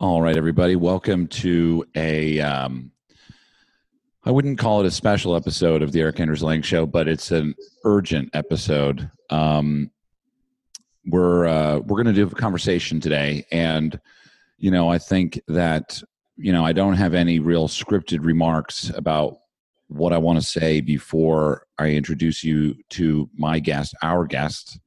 All right, everybody, welcome to a. Um, I wouldn't call it a special episode of the Erik Anders Lang Show, but it's an urgent episode. Um, we're uh, we're going to do a conversation today, and you know, I think that you know I don't have any real scripted remarks about what I want to say before I introduce you to my guest, our guest,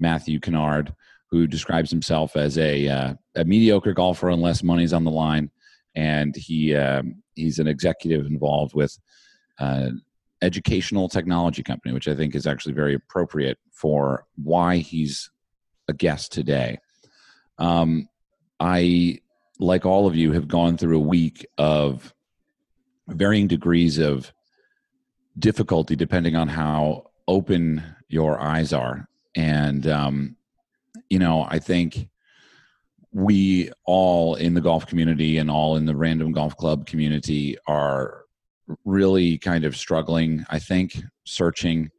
Matthew Kennard who describes himself as a, uh, a mediocre golfer unless money's on the line, and he um, he's an executive involved with uh, educational technology company, which I think is actually very appropriate for why he's a guest today. Um, I, like all of you, have gone through a week of varying degrees of difficulty depending on how open your eyes are. And um, you know, I think we all in the golf community and all in the random golf club community are really kind of struggling, I think, searching,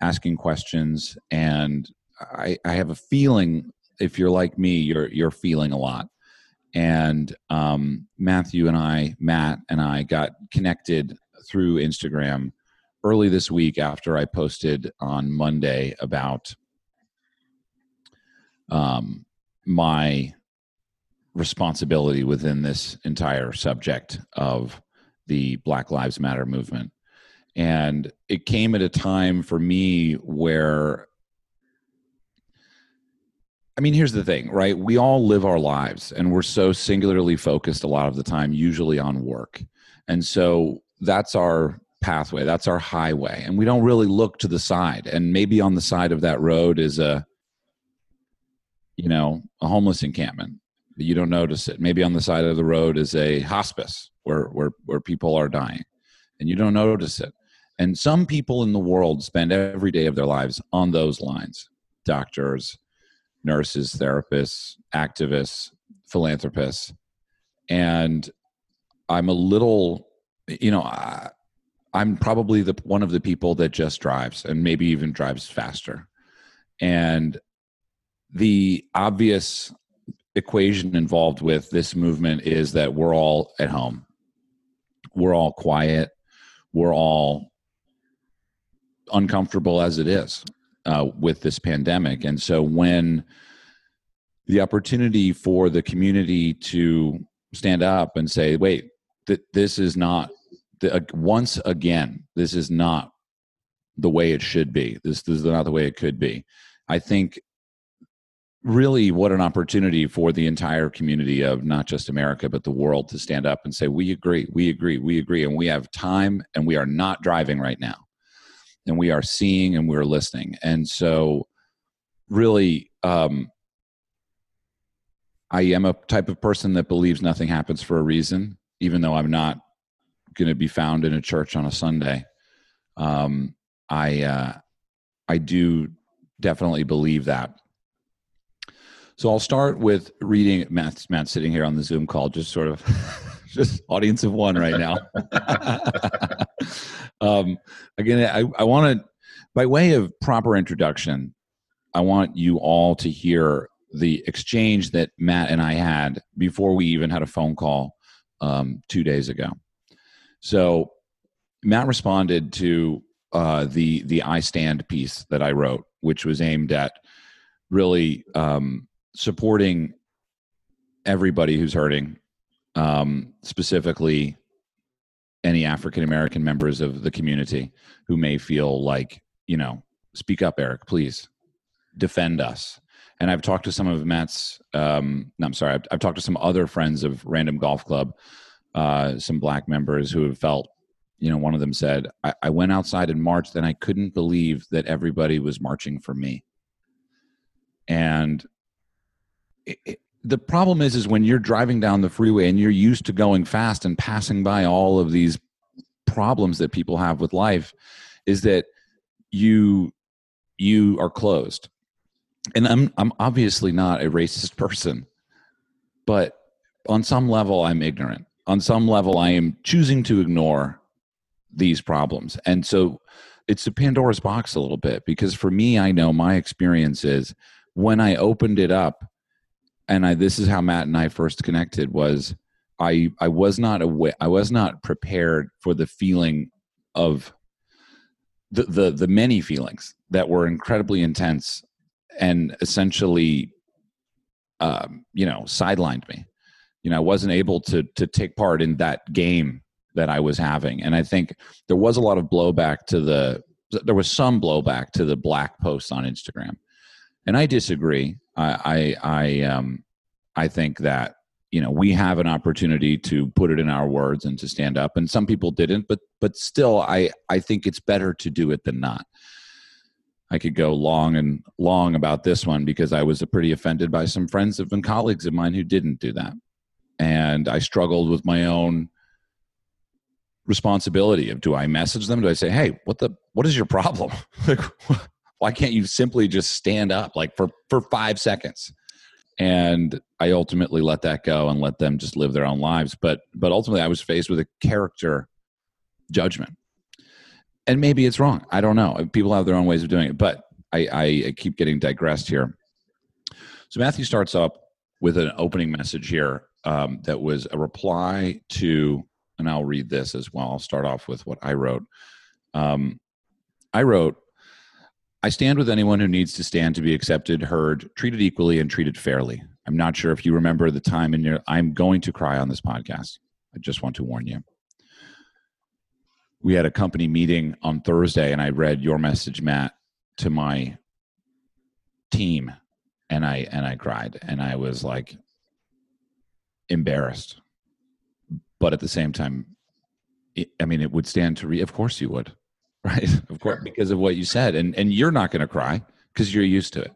asking questions. And I, I have a feeling if you're like me, you're you're feeling a lot. And um, Matthew and I, Matt and I got connected through Instagram early this week after I posted on Monday about um, my responsibility within this entire subject of the Black Lives Matter movement. And it came at a time for me where, I mean, here's the thing, right? We all live our lives and we're so singularly focused a lot of the time, usually on work. And so that's our pathway, that's our highway. And we don't really look to the side. And maybe on the side of that road is a, you know, a homeless encampment, but you don't notice it. Maybe on the side of the road is a hospice where where where people are dying, and you don't notice it. And some people in the world spend every day of their lives on those lines: doctors, nurses, therapists, activists, philanthropists. And I'm a little, you know, I, I'm probably the one of the people that just drives and maybe even drives faster. And the obvious equation involved with this movement is that we're all at home. We're all quiet. We're all uncomfortable as it is uh, with this pandemic. And so when the opportunity for the community to stand up and say, wait, th- this is not, the, uh, once again, this is not the way it should be. This, this is not the way it could be. I think really what an opportunity for the entire community of not just America but the world to stand up and say we agree we agree we agree and we have time and we are not driving right now. And we are seeing and we're listening. And so really um, I am a type of person that believes nothing happens for a reason even though I'm not going to be found in a church on a Sunday. Um, I uh, I do definitely believe that so I'll start with reading Matt. Matt sitting here on the Zoom call, just sort of, just audience of one right now. um, again, I, I want to, by way of proper introduction, I want you all to hear the exchange that Matt and I had before we even had a phone call um, two days ago. So Matt responded to uh, the the I stand piece that I wrote, which was aimed at really um, supporting everybody who's hurting, um, specifically any African American members of the community who may feel like, you know, speak up, Erik, please defend us. And I've talked to some of Matt's, um, no, I'm sorry, I've, I've, talked to some other friends of Random Golf Club, uh, some black members who have felt, you know, one of them said, I, I went outside and marched and I couldn't believe that everybody was marching for me. And the problem is is when you're driving down the freeway and you're used to going fast and passing by all of these problems that people have with life is that you you are closed. And i'm i'm obviously not a racist person but on some level i'm ignorant. On some level i am choosing to ignore these problems. And so it's a pandora's box a little bit because for me i know my experience is when i opened it up and I this is how Matt and I first connected was I I was not aware I was not prepared for the feeling of the the the many feelings that were incredibly intense and essentially um, you know sidelined me. You know i wasn't able to to take part in that game that i was having. And i think there was a lot of blowback to the there was some blowback to the black posts on instagram and i disagree. I i i um i think that you know we have an opportunity to put it in our words and to stand up. And some people didn't but but still i i think it's better to do it than not. I could go long and long about this one because i was pretty offended by some friends and colleagues of mine who didn't do that. And i struggled with my own responsibility of do i message them? Do i say hey what the what is your problem? Like why can't you simply just stand up like for for 5 seconds? And i ultimately let that go and let them just live their own lives. But but ultimately i was faced with a character judgment. And maybe it's wrong. I don't know. People have their own ways of doing it. But i i keep getting digressed here. So matthew starts up with an opening message here um, that was a reply to and i'll read this as well. I'll start off with what i wrote. Um, i wrote I stand with anyone who needs to stand to be accepted, heard, treated equally, and treated fairly. I'm not sure if you remember the time in your. I'm going to cry on this podcast. I just want to warn you. We had a company meeting on Thursday, and I read your message, Matt, to my team, and I and I cried, and I was like embarrassed, but at the same time, it, I mean, it would stand to read. Of course, you would right? Of course, because of what you said, and and you're not going to cry because you're used to it.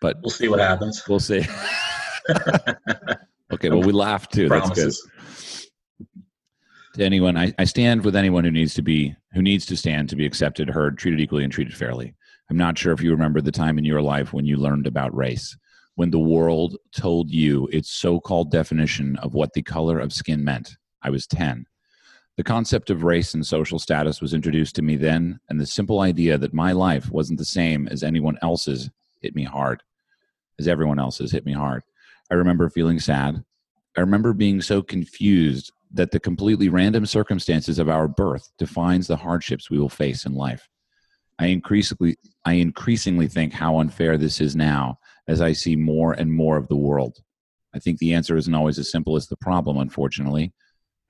But we'll see what happens. We'll see. okay, well, we laugh too. Promises. That's good. To anyone, I, I stand with anyone who needs to be who needs to stand to be accepted, heard, treated equally, and treated fairly. I'm not sure if you remember the time in your life when you learned about race, when the world told you its so-called definition of what the color of skin meant. I was 10. The concept of race and social status was introduced to me then, and the simple idea that my life wasn't the same as anyone else's hit me hard, as everyone else's hit me hard. I remember feeling sad. I remember being so confused that the completely random circumstances of our birth defines the hardships we will face in life. I increasingly, I increasingly think how unfair this is now as I see more and more of the world. I think the answer isn't always as simple as the problem, unfortunately.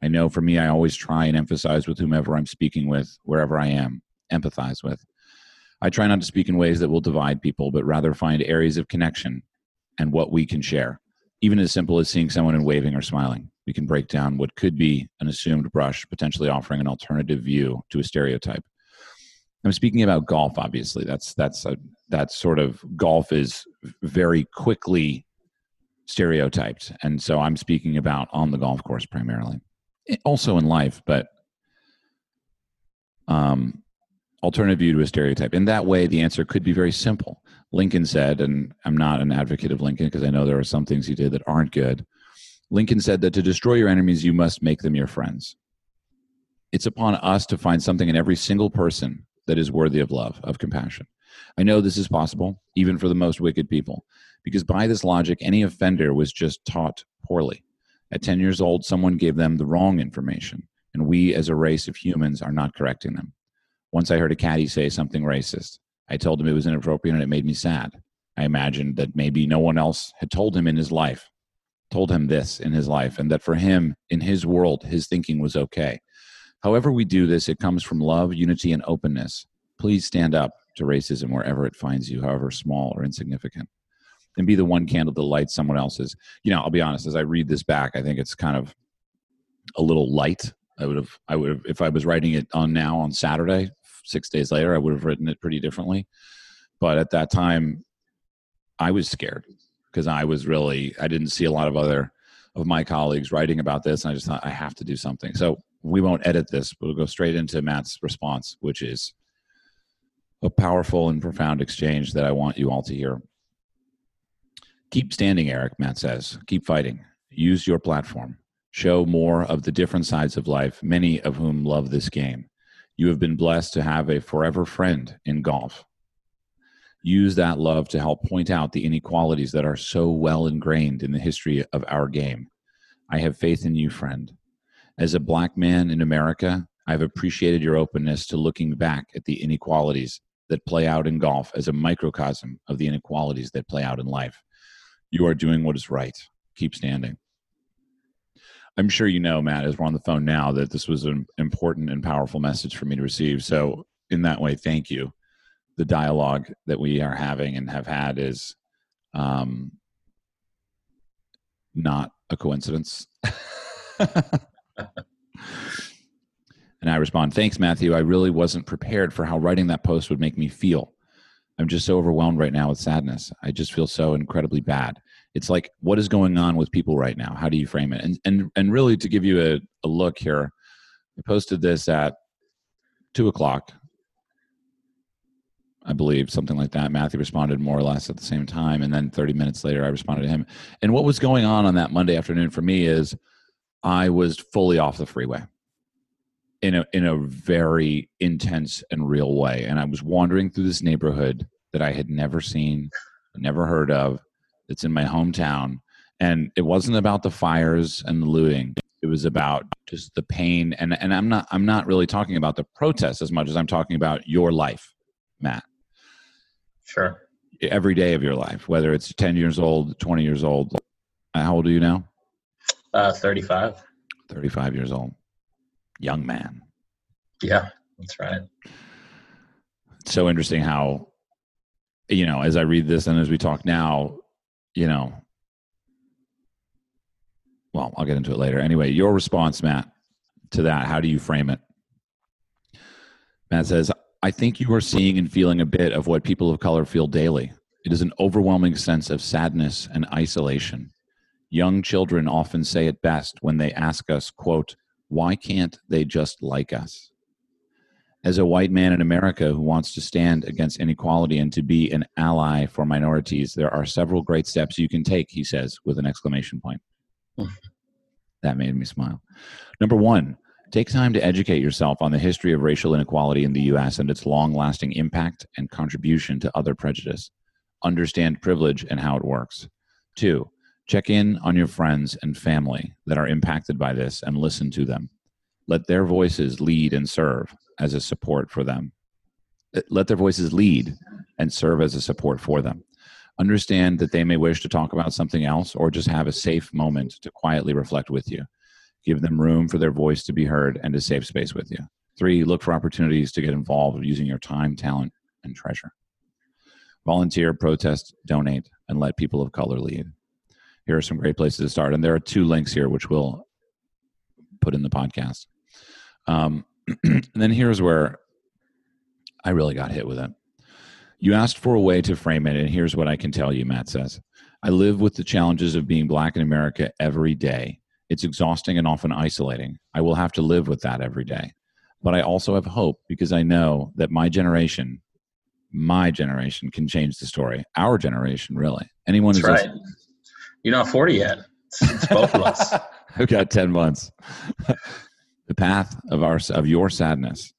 I know for me, I always try and emphasize with whomever I'm speaking with, wherever I am, empathize with. I try not to speak in ways that will divide people, but rather find areas of connection and what we can share. Even as simple as seeing someone and waving or smiling, we can break down what could be an assumed brush, potentially offering an alternative view to a stereotype. I'm speaking about golf, obviously. That's that's a, that's sort of golf is very quickly stereotyped, and so I'm speaking about on the golf course primarily also in life, but um, alternative view to a stereotype. In that way, the answer could be very simple. Lincoln said, and I'm not an advocate of Lincoln because I know there are some things he did that aren't good. Lincoln said that to destroy your enemies, you must make them your friends. It's upon us to find something in every single person that is worthy of love, of compassion. I know this is possible, even for the most wicked people, because by this logic, any offender was just taught poorly. At 10 years old, someone gave them the wrong information, and we as a race of humans are not correcting them. Once I heard a caddy say something racist. I told him it was inappropriate and it made me sad. I imagined that maybe no one else had told him in his life, told him this in his life, and that for him, in his world, his thinking was okay. However, we do this, it comes from love, unity, and openness. Please stand up to racism wherever it finds you, however small or insignificant and be the one candle to light someone else's. You know, I'll be honest, as I read this back, I think it's kind of a little light. I would have, I would have, if I was writing it on now on Saturday, six days later, I would have written it pretty differently. But at that time, I was scared because I was really, I didn't see a lot of other of my colleagues writing about this. And I just thought I have to do something. So we won't edit this, we'll go straight into Matt's response, which is a powerful and profound exchange that I want you all to hear. Keep standing, Erik, Matt says. Keep fighting. Use your platform. Show more of the different sides of life, many of whom love this game. You have been blessed to have a forever friend in golf. use that love to help point out the inequalities that are so well ingrained in the history of our game. I have faith in you, friend. As a black man in America, I've appreciated your openness to looking back at the inequalities that play out in golf as a microcosm of the inequalities that play out in life. You are doing what is right. Keep standing. I'm sure you know, Matt, as we're on the phone now, that this was an important and powerful message for me to receive. So, in that way, thank you. The dialogue that we are having and have had is um, not a coincidence. And I respond, Thanks, Matthew. I really wasn't prepared for how writing that post would make me feel. I'm just so overwhelmed right now with sadness. I just feel so incredibly bad. It's like, what is going on with people right now? How do you frame it? And and and really to give you a, a look here, I posted this at two o'clock, I believe, something like that. Matthew responded more or less at the same time. And then 30 minutes later, I responded to him. And what was going on on that Monday afternoon for me is I was fully off the freeway in a in a very intense and real way. And I was wandering through this neighborhood that I had never seen, never heard of. It's in my hometown, and it wasn't about the fires and the looting. It was about just the pain, and and I'm not I'm not really talking about the protests as much as I'm talking about your life, Matt. Sure. Every day of your life, whether it's 10 years old, 20 years old. How old are you now? Uh, 35. 35 years old young man. Yeah, that's right. It's so interesting how, you know, as I read this and as we talk now, you know, well, I'll get into it later. Anyway, your response, Matt, to that, how do you frame it? Matt says, I think you are seeing and feeling a bit of what people of color feel daily. It is an overwhelming sense of sadness and isolation. Young children often say it best when they ask us, quote, why can't they just like us? As a white man in America who wants to stand against inequality and to be an ally for minorities, there are several great steps you can take, he says, with an exclamation point. that made me smile. Number one, take time to educate yourself on the history of racial inequality in the U.S. and its long lasting impact and contribution to other prejudice. Understand privilege and how it works. Two, Check in on your friends and family that are impacted by this and listen to them. Let their voices lead and serve as a support for them. Uh, let their voices lead and serve as a support for them. Understand that they may wish to talk about something else or just have a safe moment to quietly reflect with you. Give them room for their voice to be heard and a safe space with you. Three, look for opportunities to get involved using your time, talent, and treasure. Volunteer, protest, donate, and let people of color lead here are some great places to start. And there are two links here, which we'll put in the podcast. Um, and then here's where I really got hit with it. You asked for a way to frame it, and here's what I can tell you, Matt says. I live with the challenges of being black in America every day. It's exhausting and often isolating. I will have to live with that every day. But I also have hope because I know that my generation, my generation can change the story. Our generation, really. Anyone That's who's right. You're not 40 yet. It's, it's both of us. I've got 10 months. the path of our of your sadness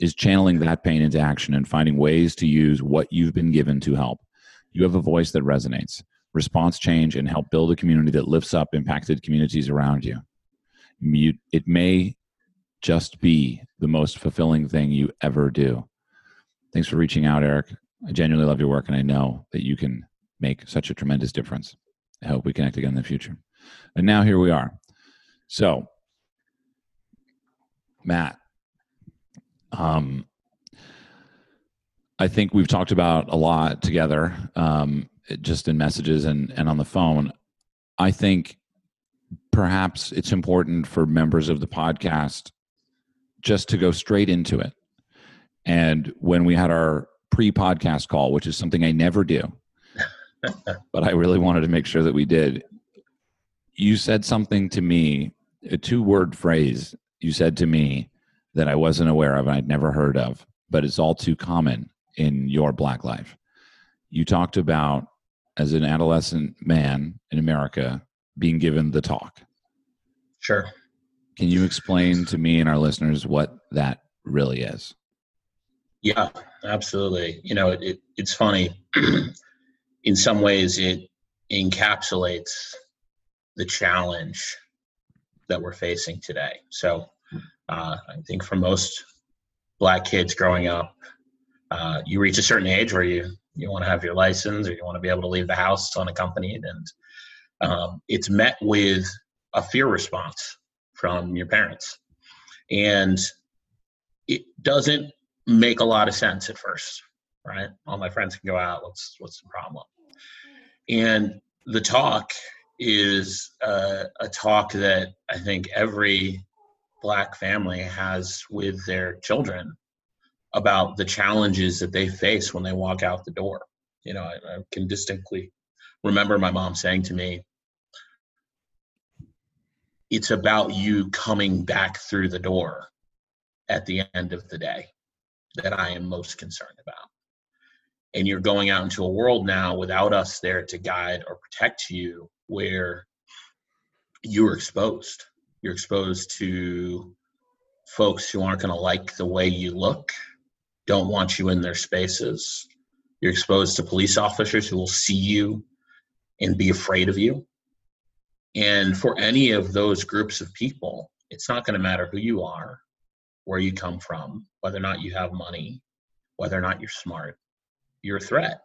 is channeling that pain into action and finding ways to use what you've been given to help. You have a voice that resonates. Response change and help build a community that lifts up impacted communities around you. you it may just be the most fulfilling thing you ever do. Thanks for reaching out, Erik. I genuinely love your work, and I know that you can make such a tremendous difference. I hope we connect again in the future. And now here we are. So, Matt, um, I think we've talked about a lot together, um, just in messages and, and on the phone. I think perhaps it's important for members of the podcast just to go straight into it. And when we had our pre podcast call, which is something I never do, but I really wanted to make sure that we did. You said something to me, a two word phrase you said to me that I wasn't aware of and I'd never heard of, but it's all too common in your black life. You talked about as an adolescent man in America being given the talk. Sure. Can you explain to me and our listeners what that really is? Yeah. absolutely. You know, it, it it's funny. in some ways, it encapsulates the challenge that we're facing today. So, uh, I think for most black kids growing up, uh, you reach a certain age where you you want to have your license or you want to be able to leave the house unaccompanied, and um, it's met with a fear response from your parents, and it doesn't make a lot of sense at first, right? All my friends can go out. What's what's the problem? And the talk is uh, a talk that I think every black family has with their children about the challenges that they face when they walk out the door. You know, I, I can distinctly remember my mom saying to me, it's about you coming back through the door at the end of the day that I am most concerned about. And you're going out into a world now without us there to guide or protect you where you're exposed. You're exposed to folks who aren't going to like the way you look, don't want you in their spaces. You're exposed to police officers who will see you and be afraid of you. And for any of those groups of people, it's not going to matter who you are, where you come from, whether or not you have money, whether or not you're smart, you're threat.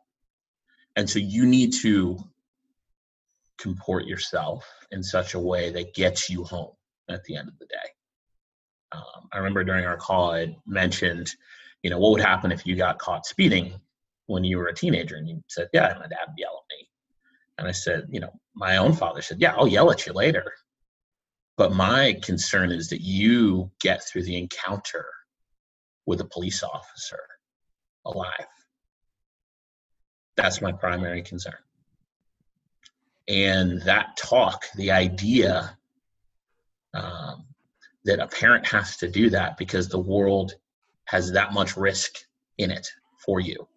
And so you need to comport yourself in such a way that gets you home at the end of the day. Um, I remember during our call, I mentioned, you know, what would happen if you got caught speeding when you were a teenager? And you said, yeah, my dad would yell at me. And I said, you know, my own father said, yeah, I'll yell at you later. But my concern is that you get through the encounter with a police officer alive. That's my primary concern. And that talk, the idea um, that a parent has to do that because the world has that much risk in it for you,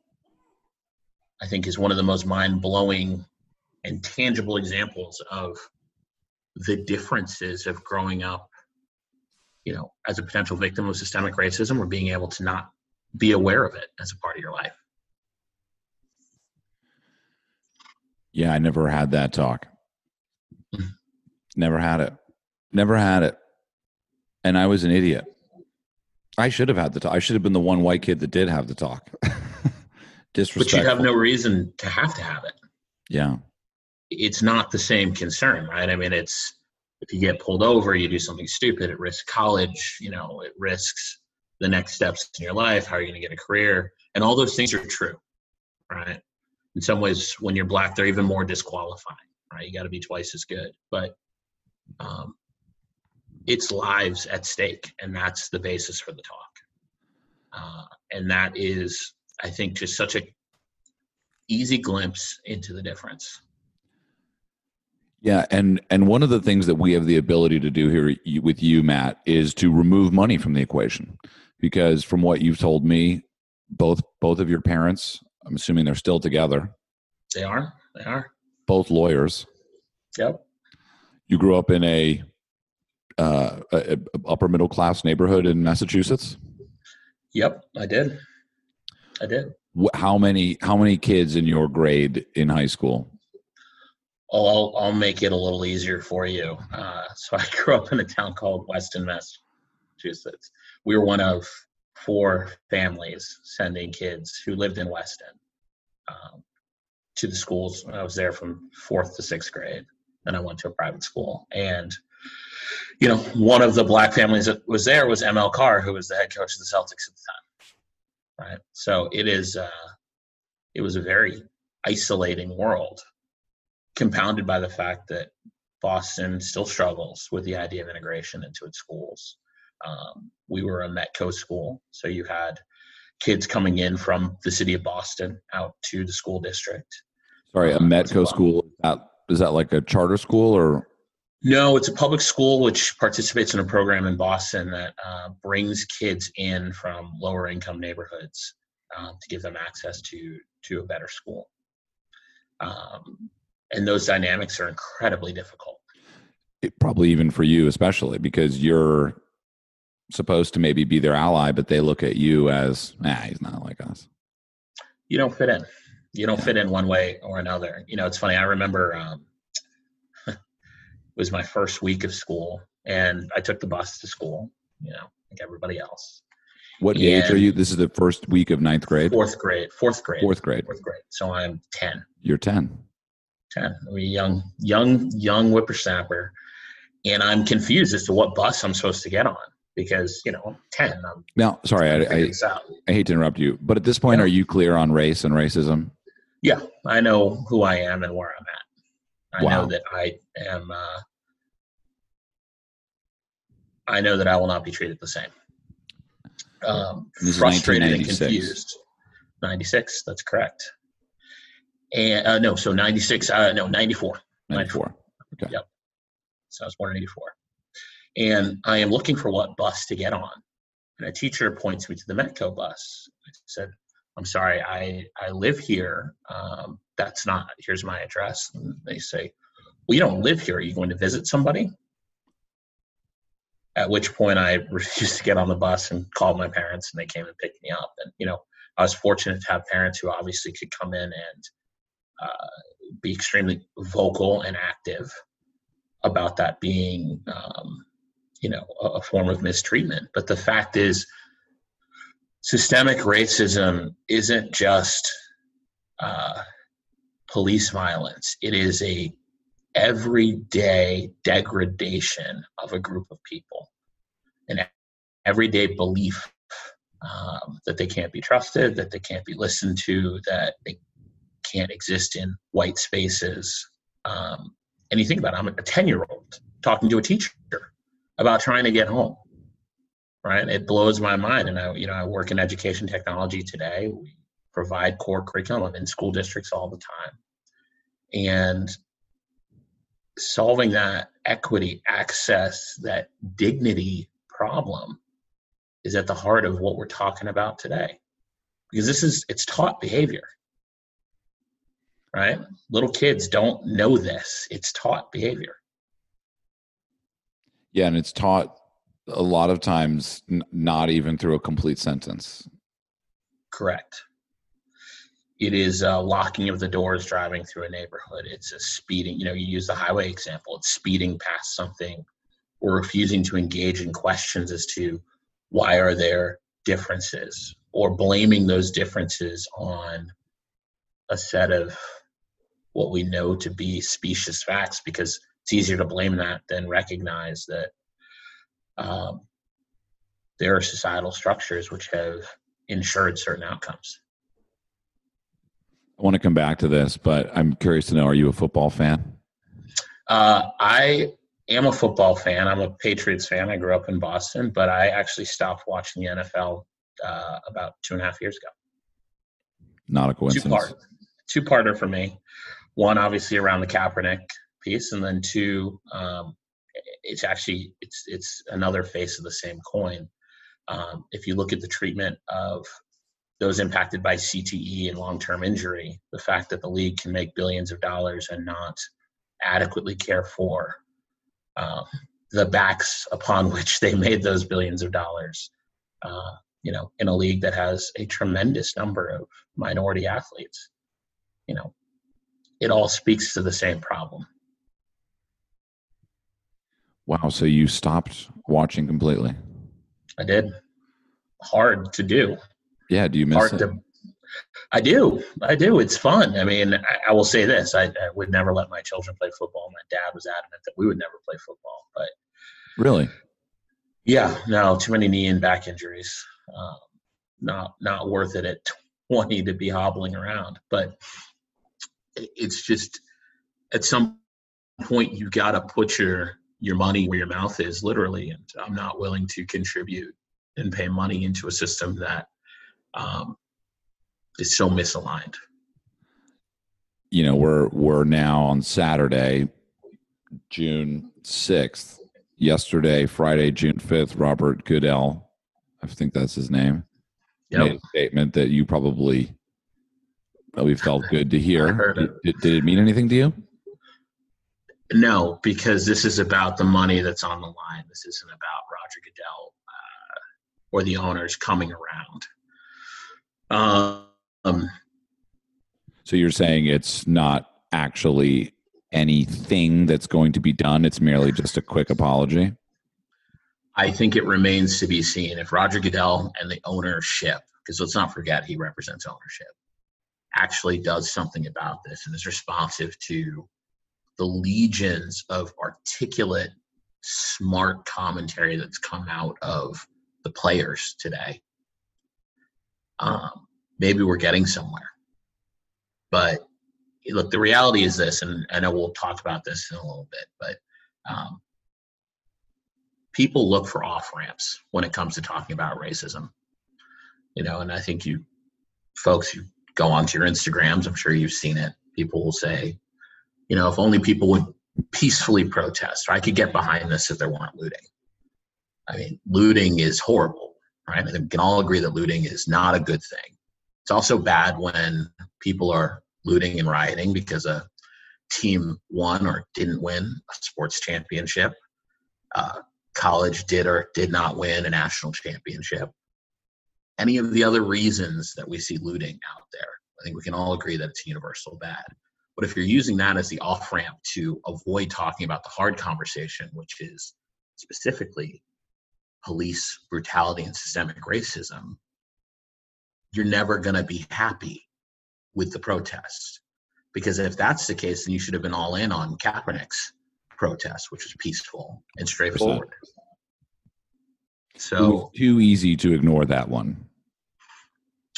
I think is one of the most mind blowing and tangible examples of the differences of growing up, you know, as a potential victim of systemic racism or being able to not be aware of it as a part of your life. Yeah, I never had that talk. Never had it. Never had it. And I was an idiot. I should have had the talk. I should have been the one white kid that did have the talk. Disrespectful. But you have no reason to have to have it. Yeah it's not the same concern, right? I mean, it's if you get pulled over, you do something stupid, it risks college, you know, it risks the next steps in your life, how are you going to get a career? And all those things are true, right? In some ways, when you're black, they're even more disqualifying, right? You got to be twice as good. But um, it's lives at stake, and that's the basis for the talk. Uh, and that is, I think, just such a easy glimpse into the difference yeah, and and one of the things that we have the ability to do here with you, Matt, is to remove money from the equation, because from what you've told me, both both of your parents, I'm assuming they're still together. They are. They are. Both lawyers. Yep. You grew up in a, uh, a, a upper middle class neighborhood in Massachusetts. Yep, I did. I did. How many how many kids in your grade in high school? Oh, I'll, I'll make it a little easier for you. Uh, so I grew up in a town called Weston, Massachusetts. We were one of four families sending kids who lived in Weston um, to the schools. I was there from fourth to sixth grade. Then I went to a private school. And, you know, one of the black families that was there was ML Carr, who was the head coach of the Celtics at the time. Right. So it is, uh, it was a very isolating world compounded by the fact that Boston still struggles with the idea of integration into its schools. Um, we were a Metco school, so you had kids coming in from the city of Boston out to the school district. Sorry, a um, Metco school. Is that, is that like a charter school or? No, it's a public school which participates in a program in Boston that uh, brings kids in from lower income neighborhoods um, to give them access to to a better school. Um, and those dynamics are incredibly difficult it, probably even for you especially because you're supposed to maybe be their ally, but they look at you as, nah, he's not like us. You don't fit in. You don't fit in one way or another. You know, it's funny. I remember um, it was my first week of school, and I took the bus to school. You know, like everybody else. What age are you? This is the first week of ninth grade. Fourth grade. Fourth grade. Fourth grade. Fourth grade. So I'm ten. You're ten. 10 I'm a young young young whippersnapper and i'm confused as to what bus i'm supposed to get on because you know i'm 10 i'm Now, sorry, I, I. I hate to interrupt you, but at this point, Yeah. are you clear on race and racism? yeah i know who i am and where i'm at i Wow. know that i am uh, i know that i will not be treated the same um, This is frustrated and 1996. confused 96 that's correct and uh, no so 96 uh, no 94 Ninety-four. Okay. Yep. So I was born in 84. And I am looking for what bus to get on. And a teacher points me to the Metco bus. I said, I'm sorry, I, I live here. Um, that's not, here's my address. And they say, Well, you don't live here. Are you going to visit somebody? At which point I refused to get on the bus and called my parents and they came and picked me up. And, you know, I was fortunate to have parents who obviously could come in and uh, be extremely vocal and active about that being, um, you know, a, form of mistreatment. But the fact is, systemic racism isn't just uh, police violence. It is a everyday degradation of a group of people, an everyday belief um, that they can't be trusted, that they can't be listened to, that they can't exist in white spaces. Um, and you think about it, I'm a 10 year old talking to a teacher about trying to get home. Right. It blows my mind. And I, you know, I work in education technology today. We provide core curriculum. In school districts all the time. And solving that equity, access, that dignity problem is at the heart of what we're talking about today. Because this is it's taught behavior right? Little kids don't know this. It's taught behavior. Yeah, and it's taught a lot of times n- not even through a complete sentence. Correct. It is a locking of the doors driving through a neighborhood. It's a speeding, you know, you use the highway example. It's speeding past something or refusing to engage in questions as to why are there differences or blaming those differences on a set of what we know to be specious facts because it's easier to blame that than recognize that um, there are societal structures which have ensured certain outcomes. I want to come back to this, but I'm curious to know: Are you a football fan? Uh, I am a football fan. I'm a Patriots fan. I grew up in Boston, but I actually stopped watching the NFL uh, about two and a half years ago. Not a Two coincidence. part, two parter for me. One, obviously, around the Kaepernick piece, and then two, um, it's actually it's it's another face of the same coin. Um, if you look at the treatment of those impacted by CTE and long-term injury, the fact that the league can make billions of dollars and not adequately care for um, the backs upon which they made those billions of dollars. Uh, you know, in a league that has a tremendous number of minority athletes, you know, it all speaks to the same problem. Wow. So you stopped watching completely? I did. Hard to do. Yeah. Do you miss Hard it? to. I do. I do. It's fun. I mean, I, I will say this: I, I would never let my children play football. My dad was adamant that we would never play football. But really? yeah, no, too many knee and back injuries. Um, not not worth it at 20 to be hobbling around. But it's just at some point you got to put your your money where your mouth is, literally. And I'm not willing to contribute and pay money into a system that um, is so misaligned. You know, we're we're now on Saturday, June sixth. Yesterday, Friday, June fifth, Robert Goodell, I think that's his name, made a statement that you probably probably felt good to hear. heard Did, it. did, did it mean anything to you? No, because this is about the money that's on the line. This isn't about Roger Goodell uh, or the owners coming around. Um, so you're saying it's not actually anything that's going to be done. It's merely just a quick apology. I think it remains to be seen if Roger Goodell and the ownership, because let's not forget he represents ownership, actually does something about this and is responsive to the legions of articulate, smart commentary that's come out of the players today. Um, maybe we're getting somewhere. But look, the reality is this, and I know we'll talk about this in a little bit, but um, people look for off ramps when it comes to talking about racism. You know, and I think you folks who go onto your Instagrams, I'm sure you've seen it. People will say, you know, if only people would peacefully protest, or I could get behind this if there weren't looting. I mean, looting is horrible, right? I think we can all agree that looting is not a good thing. It's also bad when people are looting and rioting because a team won or didn't win a sports championship. Uh, college did or did not win a national championship. Any of the other reasons that we see looting out there, I think we can all agree that it's universal bad. But if you're using that as the off ramp to avoid talking about the hard conversation, which is specifically police brutality and systemic racism, you're never going to be happy with the protest. Because if that's the case, then you should have been all in on Kaepernick's protest, which was peaceful and straightforward. So too easy to ignore that one.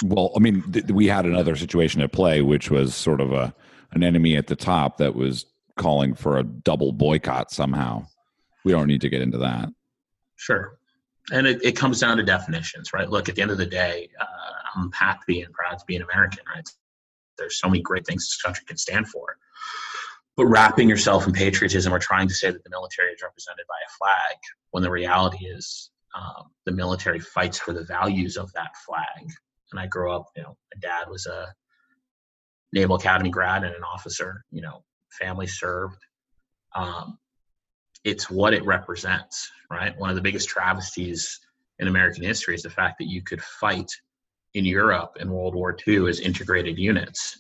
Well, I mean, th- we had another situation at play, which was sort of a an enemy at the top that was calling for a double boycott somehow. We don't need to get into that. Sure, and it, it comes down to definitions, right? Look, at the end of the day, uh, I'm happy and proud to be an American, right? There's so many great things this country can stand for but wrapping yourself in patriotism or trying to say that the military is represented by a flag when the reality is um, the military fights for the values of that flag. And I grew up, you know, my dad was a Naval Academy grad and an officer, you know, family served. Um, it's what it represents, right? One of the biggest travesties in American history is the fact that you could fight in Europe in World War II as integrated units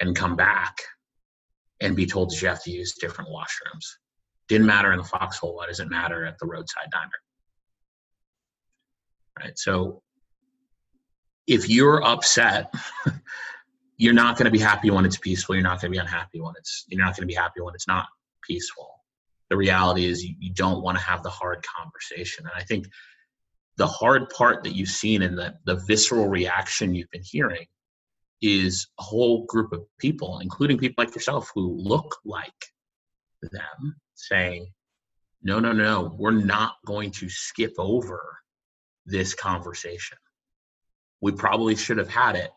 and come back and be told that you have to use different washrooms. Didn't matter in the foxhole. Why does it matter at the roadside diner? Right. So if you're upset, you're not going to be happy when it's peaceful. You're not going to be unhappy when it's. You're not going to be happy when it's not peaceful. The reality is you, you don't want to have the hard conversation. And I think the hard part that you've seen and the, the visceral reaction you've been hearing is a whole group of people, including people like yourself who look like them, saying, no, no, no, we're not going to skip over this conversation. We probably should have had it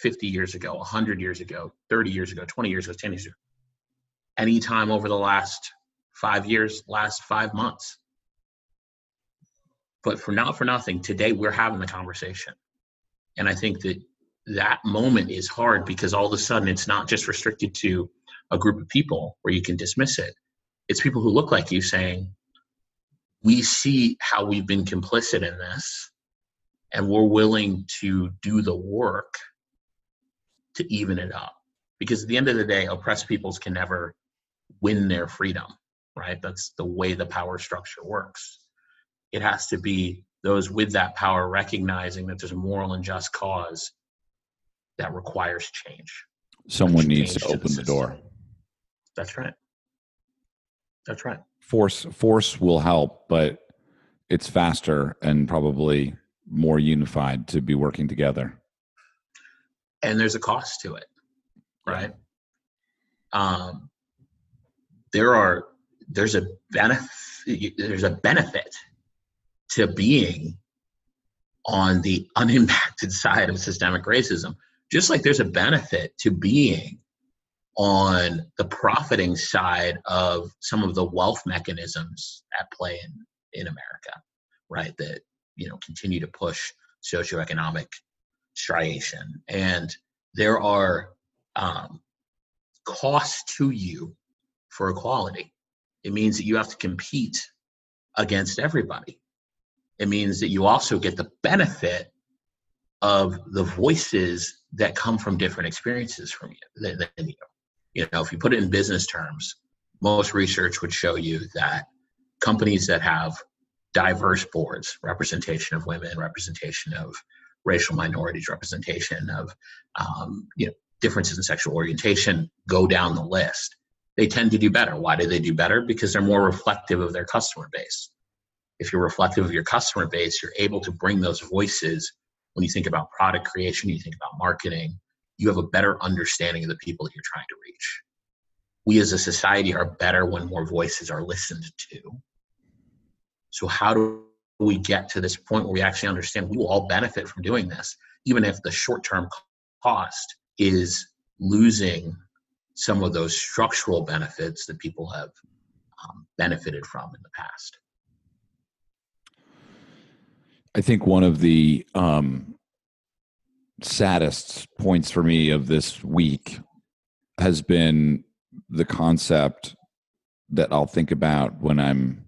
50 years ago, 100 years ago, 30 years ago, 20 years ago, 10 years ago. Anytime over the last five years, last five months. But for not for nothing, today we're having the conversation. And I think that that moment is hard because all of a sudden it's not just restricted to a group of people where you can dismiss it. It's people who look like you saying, We see how we've been complicit in this, and we're willing to do the work to even it up. Because at the end of the day, oppressed peoples can never win their freedom, right? That's the way the power structure works. It has to be those with that power recognizing that there's a moral and just cause that requires change. Someone needs to open to the, the door. That's right. That's right. Force force will help, but it's faster and probably more unified to be working together. And there's a cost to it, right? Um, there are there's a benefit there's a benefit to being on the unimpacted side of systemic racism just like there's a benefit to being on the profiting side of some of the wealth mechanisms at play in, in America, right? That, you know, continue to push socioeconomic striation. And there are um, costs to you for equality. It means that you have to compete against everybody. it means that you also get the benefit of the voices that come from different experiences from you than, than you. You know, if you put it in business terms, most research would show you that companies that have diverse boards, representation of women, representation of racial minorities, representation of um, you know differences in sexual orientation, go down the list. They tend to do better. Why do they do better? Because they're more reflective of their customer base. If you're reflective of your customer base, you're able to bring those voices when you think about product creation, you think about marketing, you have a better understanding of the people that you're trying to reach. We as a society are better when more voices are listened to. So, how do we get to this point where we actually understand we will all benefit from doing this, even if the short term cost is losing some of those structural benefits that people have um, benefited from in the past? I think one of the um, saddest points for me of this week has been the concept that I'll think about when I'm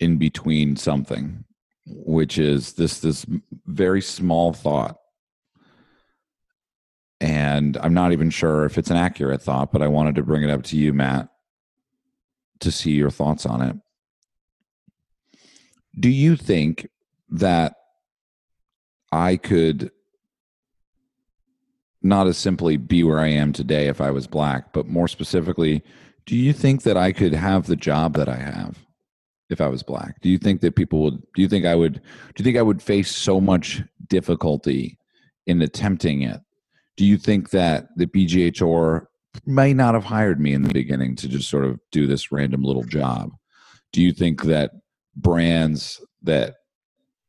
in between something, which is this this very small thought. And I'm not even sure if it's an accurate thought, but I wanted to bring it up to you, Matt, to see your thoughts on it. Do you think that I could not as simply be where I am today if I was black, but more specifically, do you think that I could have the job that I have if I was black? Do you think that people would do you think I would do you think I would face so much difficulty in attempting it? Do you think that the PGA Tour may not have hired me in the beginning to just sort of do this random little job? Do you think that brands that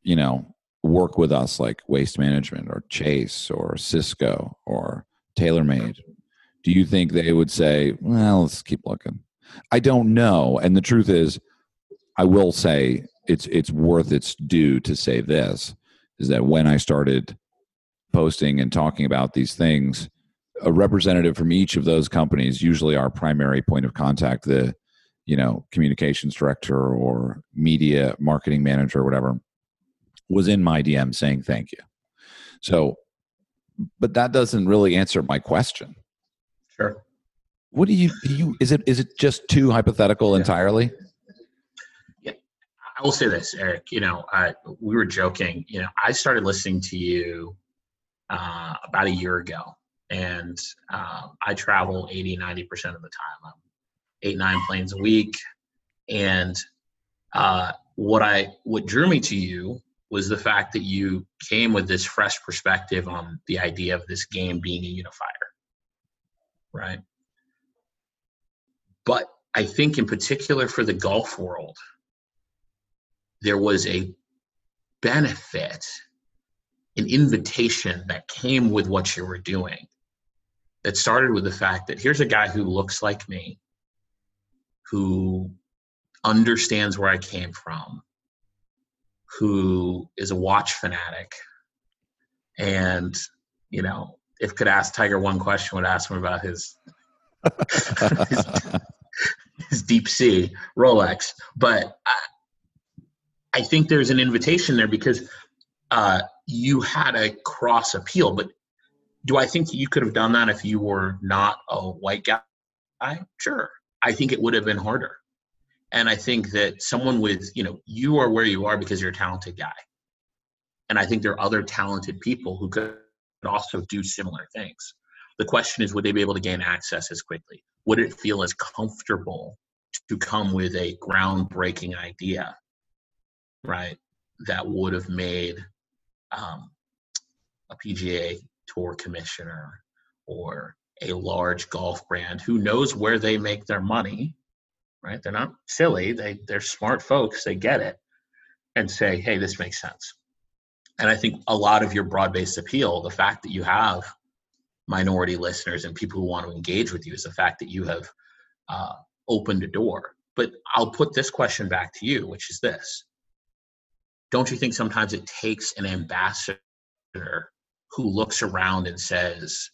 you know work with us like waste management or chase or cisco or taylormade do you think they would say well let's keep looking i don't know and the truth is i will say it's it's worth its due to say this is that when i started posting and talking about these things a representative from each of those companies usually our primary point of contact the you know communications director or media marketing manager or whatever was in my DM saying thank you. So, but that doesn't really answer my question. Sure. What do you do? You is it is it just too hypothetical yeah. entirely? Will say this, Erik. You know, I, we were joking. You know, I started listening to you uh, about a year ago, and uh, I travel 80, 90 percent of the time. I'm eight, nine planes a week, and uh, what I what drew me to you was the fact that you came with this fresh perspective on the idea of this game being a unifier. Right. But I think, in particular, for the golf world, there was a benefit, an invitation that came with what you were doing that started with the fact that here's a guy who looks like me, who understands where I came from, who is a watch fanatic. And you know if could ask tiger one question would ask him about his his, his, deep sea rolex. But I, think there's an invitation there because uh, you had a cross appeal but do i think you could have done that if you were not a white guy sure i think it would have been harder and I think that someone with, you know, you are where you are because you're a talented guy. And I think there are other talented people who could also do similar things. The question is, would they be able to gain access as quickly? Would it feel as comfortable to come with a groundbreaking idea, right? That would have made um, a PGA Tour commissioner or a large golf brand who knows where they make their money right? They're not silly. They they're smart folks. They get it, and say, hey, this makes sense. And I think a lot of your broad-based appeal, the fact that you have minority listeners and people who want to engage with you, is the fact that you have uh, opened a door. But I'll put this question back to you, which is this: Don't you think sometimes it takes an ambassador who looks around and says,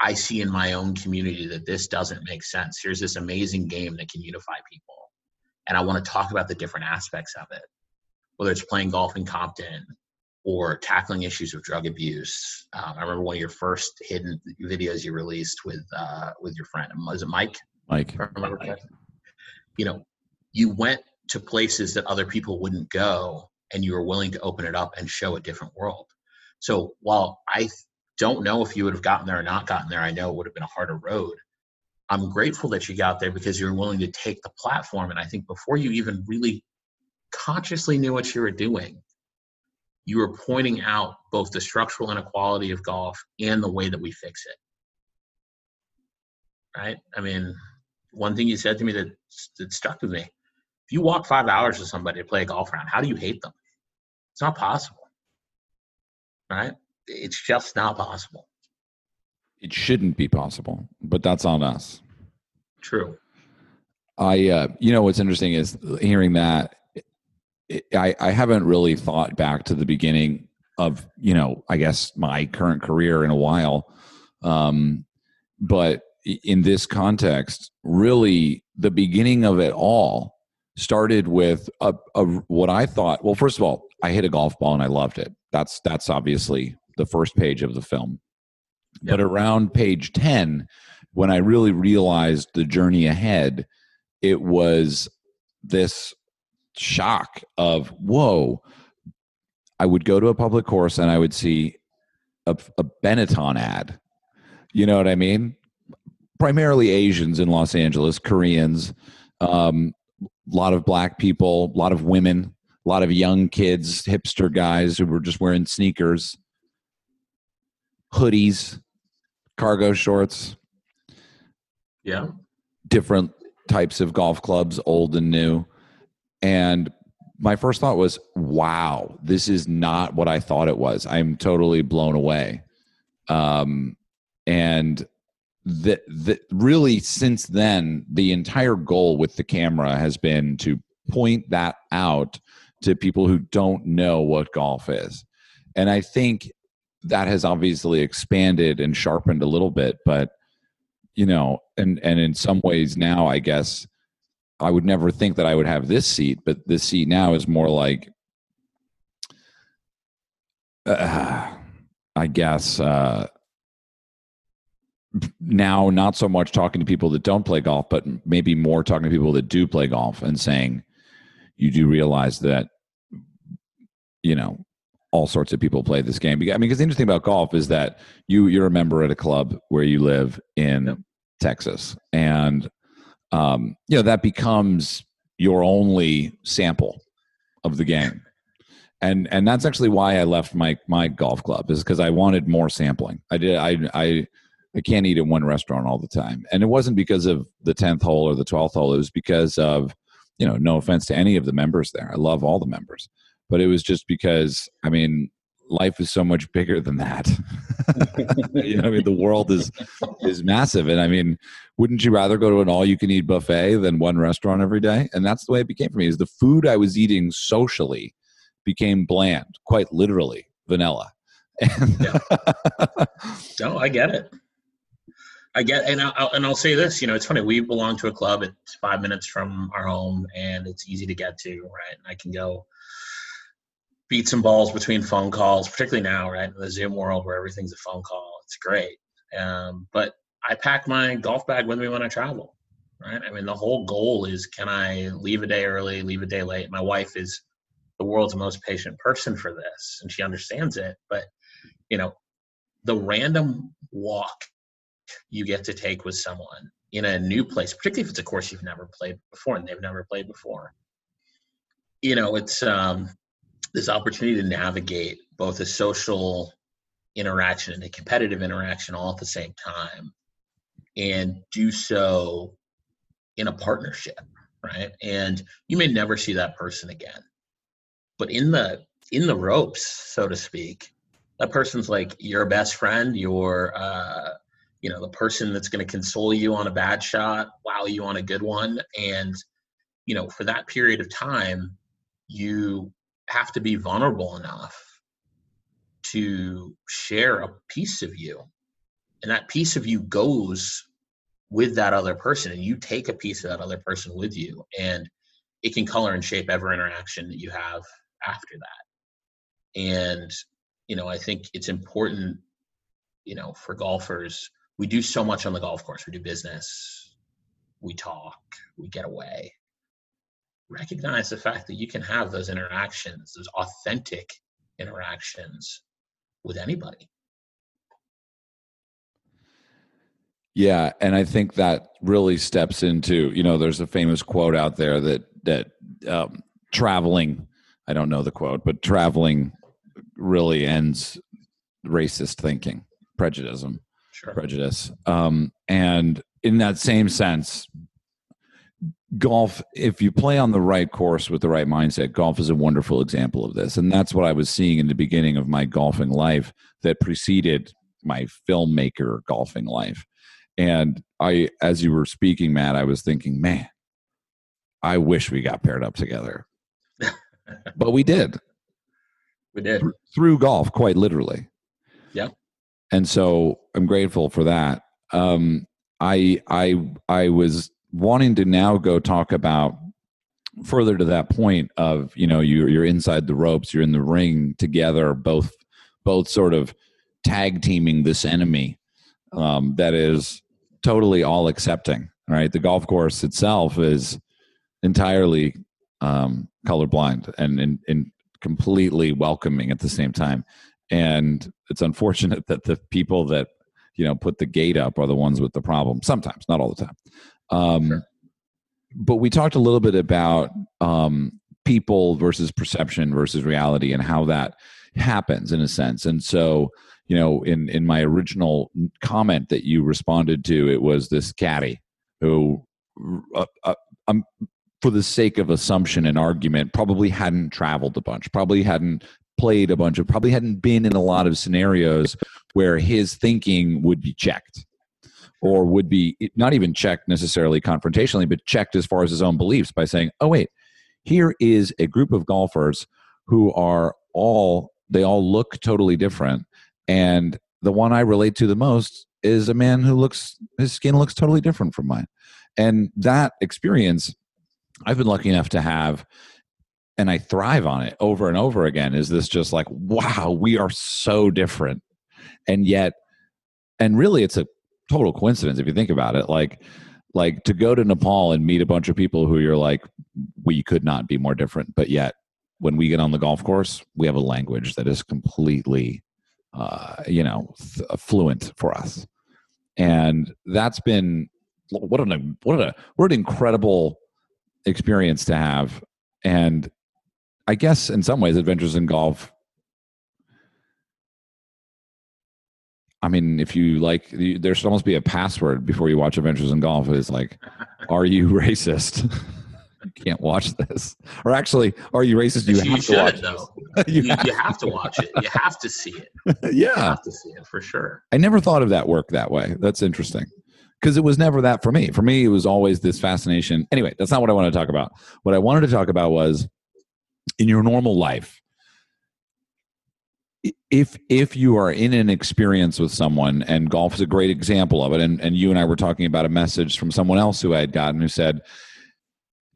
I see in my own community that this doesn't make sense. Here's this amazing game that can unify people. And I want to talk about the different aspects of it. whether it's playing golf in Compton or tackling issues of drug abuse. Um, I remember one of your first hidden videos you released with uh, with your friend. Was it Mike? Mike. Mike. You know, you went to places that other people wouldn't go, and you were willing to open it up and show a different world. So while I don't know if you would have gotten there or not gotten there, I know it would have been a harder road. I'm grateful that you got there because you were willing to take the platform. And I think before you even really consciously knew what you were doing, you were pointing out both the structural inequality of golf and the way that we fix it. Right? I mean, one thing you said to me that, that stuck with me if you walk five hours with somebody to play a golf round, how do you hate them? It's not possible. Right? It's just not possible. It shouldn't be possible, but that's on us. True. I, uh, you know, what's interesting is hearing that I, I haven't really thought back to the beginning of you know I guess my current career in a while, um, but in this context, really the beginning of it all started with a, a what I thought. Well, first of all, I hit a golf ball and I loved it. That's that's obviously the first page of the film. Yep. But around page ten, when I really realized the journey ahead, it was this shock of whoa i would go to a public course and i would see a, a benetton ad you know what i mean primarily asians in los angeles koreans um, a lot of black people a lot of women a lot of young kids hipster guys who were just wearing sneakers hoodies cargo shorts yeah different types of golf clubs old and new and my first thought was, wow, this is not what I thought it was. I'm totally blown away. Um, and that that really since then the entire goal with the camera has been to point that out to people who don't know what golf is. And i think that has obviously expanded and sharpened a little bit but you know and and in some ways now i guess I would never think that I would have this seat, but this seat now is more like, uh, I guess, uh, now not so much talking to people that don't play golf, but maybe more talking to people that do play golf and saying, you do realize that, you know, all sorts of people play this game. I mean, because the interesting about golf is that you you're a member at a club where you live in yep. Texas, and um, you know that becomes your only sample of the game. And and that's actually why i left my my golf club is because i wanted more sampling. I did i i i can't eat at one restaurant all the time. And it wasn't because of the 10th hole or the 12th hole. It was because of you know no offense to any of the members there. I love all the members but it was just because i mean life is so much bigger than that. you know, I mean, the world is is massive, and I mean, wouldn't you rather go to an all you can eat buffet than one restaurant every day? And that's the way it became for me. Is the food I was eating socially became bland, quite literally vanilla. No, I get it. I get, and I'll, and I'll say this. You know, it's funny. We belong to a club. It's five minutes from our home, and it's easy to get to. Right, and I can go beat and balls between phone calls, particularly now, right? In the Zoom world where everything's a phone call. It's great. Um, but I pack my golf bag with me when I travel, right? I mean, the whole goal is can I leave a day early, leave a day late? My wife is the world's most patient person for this, and she understands it. But, you know, the random walk you get to take with someone in a new place, particularly if it's a course you've never played before and they've never played before, you know, it's, um, this opportunity to navigate both a social interaction and a competitive interaction all at the same time and do so in a partnership right? And you may never see that person again. But in the in the ropes so to speak that person's like your best friend your uh you know the person that's going to console you on a bad shot wow you on a good one and you know for that period of time you have to be vulnerable enough to share a piece of you. And that piece of you goes with that other person, and you take a piece of that other person with you. And it can color and shape every interaction that you have after that. And, you know, I think it's important, you know, for golfers, we do so much on the golf course. We do business, we talk, we get away. Recognize the fact that you can have those interactions, those authentic interactions with anybody. Yeah, and I think that really steps into you know there's a famous quote out there that that um, traveling I don't know the quote but traveling really ends racist thinking prejudice Sure. prejudice um, and in that same sense golf if you play on the right course with the right mindset golf is a wonderful example of this and that's what I was seeing in the beginning of my golfing life that preceded my filmmaker golfing life and I, as you were speaking, Matt, I was thinking, man, I wish we got paired up together. but we did. We did. Through golf, quite literally. Yeah. And so I'm grateful for that. Um, I I I was wanting to now go talk about further to that point of you know you're you're inside the ropes, you're in the ring together, both both sort of tag teaming this enemy um, that is totally all accepting. Right, the golf course itself is entirely um, colorblind and, and and completely welcoming at the same time. And it's unfortunate that the people that you know put the gate up are the ones with the problem. Sometimes, not all the time. Um, Sure. But we talked a little bit about um, people versus perception versus reality and how that happens in a sense. And so you know, in in my original comment that you responded to, it was this caddy who, uh, uh, um, for the sake of assumption and argument, probably hadn't traveled a bunch, probably hadn't played a bunch of, probably hadn't been in a lot of scenarios where his thinking would be checked or would be not even checked necessarily confrontationally, but checked as far as his own beliefs by saying, oh, wait, here is a group of golfers who are all, they all look totally different and the one I relate to the most is a man who looks his skin looks totally different from mine. And that experience I've been lucky enough to have and I thrive on it over and over again is this just like wow, we are so different. And yet and really it's a total coincidence if you think about it like like to go to Nepal and meet a bunch of people who you're like we could not be more different but yet when we get on the golf course we have a language that is completely uh, you know, th- fluent for us. And that's been what an what a what an incredible experience to have. And I guess in some ways, Adventures in Golf. I mean, if you like, there should almost be a password before you watch Adventures in Golf. Is like, are you racist? you can't watch this. Or actually, are you racist? You, You, have to watch though. You, You you, have- have to watch it. You have to see it. You yeah. have to see it for sure. I never thought of that work that way. That's interesting. Because it was never that for me. For me, it was always this fascination. Anyway, that's not what I want to talk about. What I wanted to talk about was in your normal life, if if you are in an experience with someone, and golf is a great example of it, and, and you and I were talking about a message from someone else who I had gotten who said,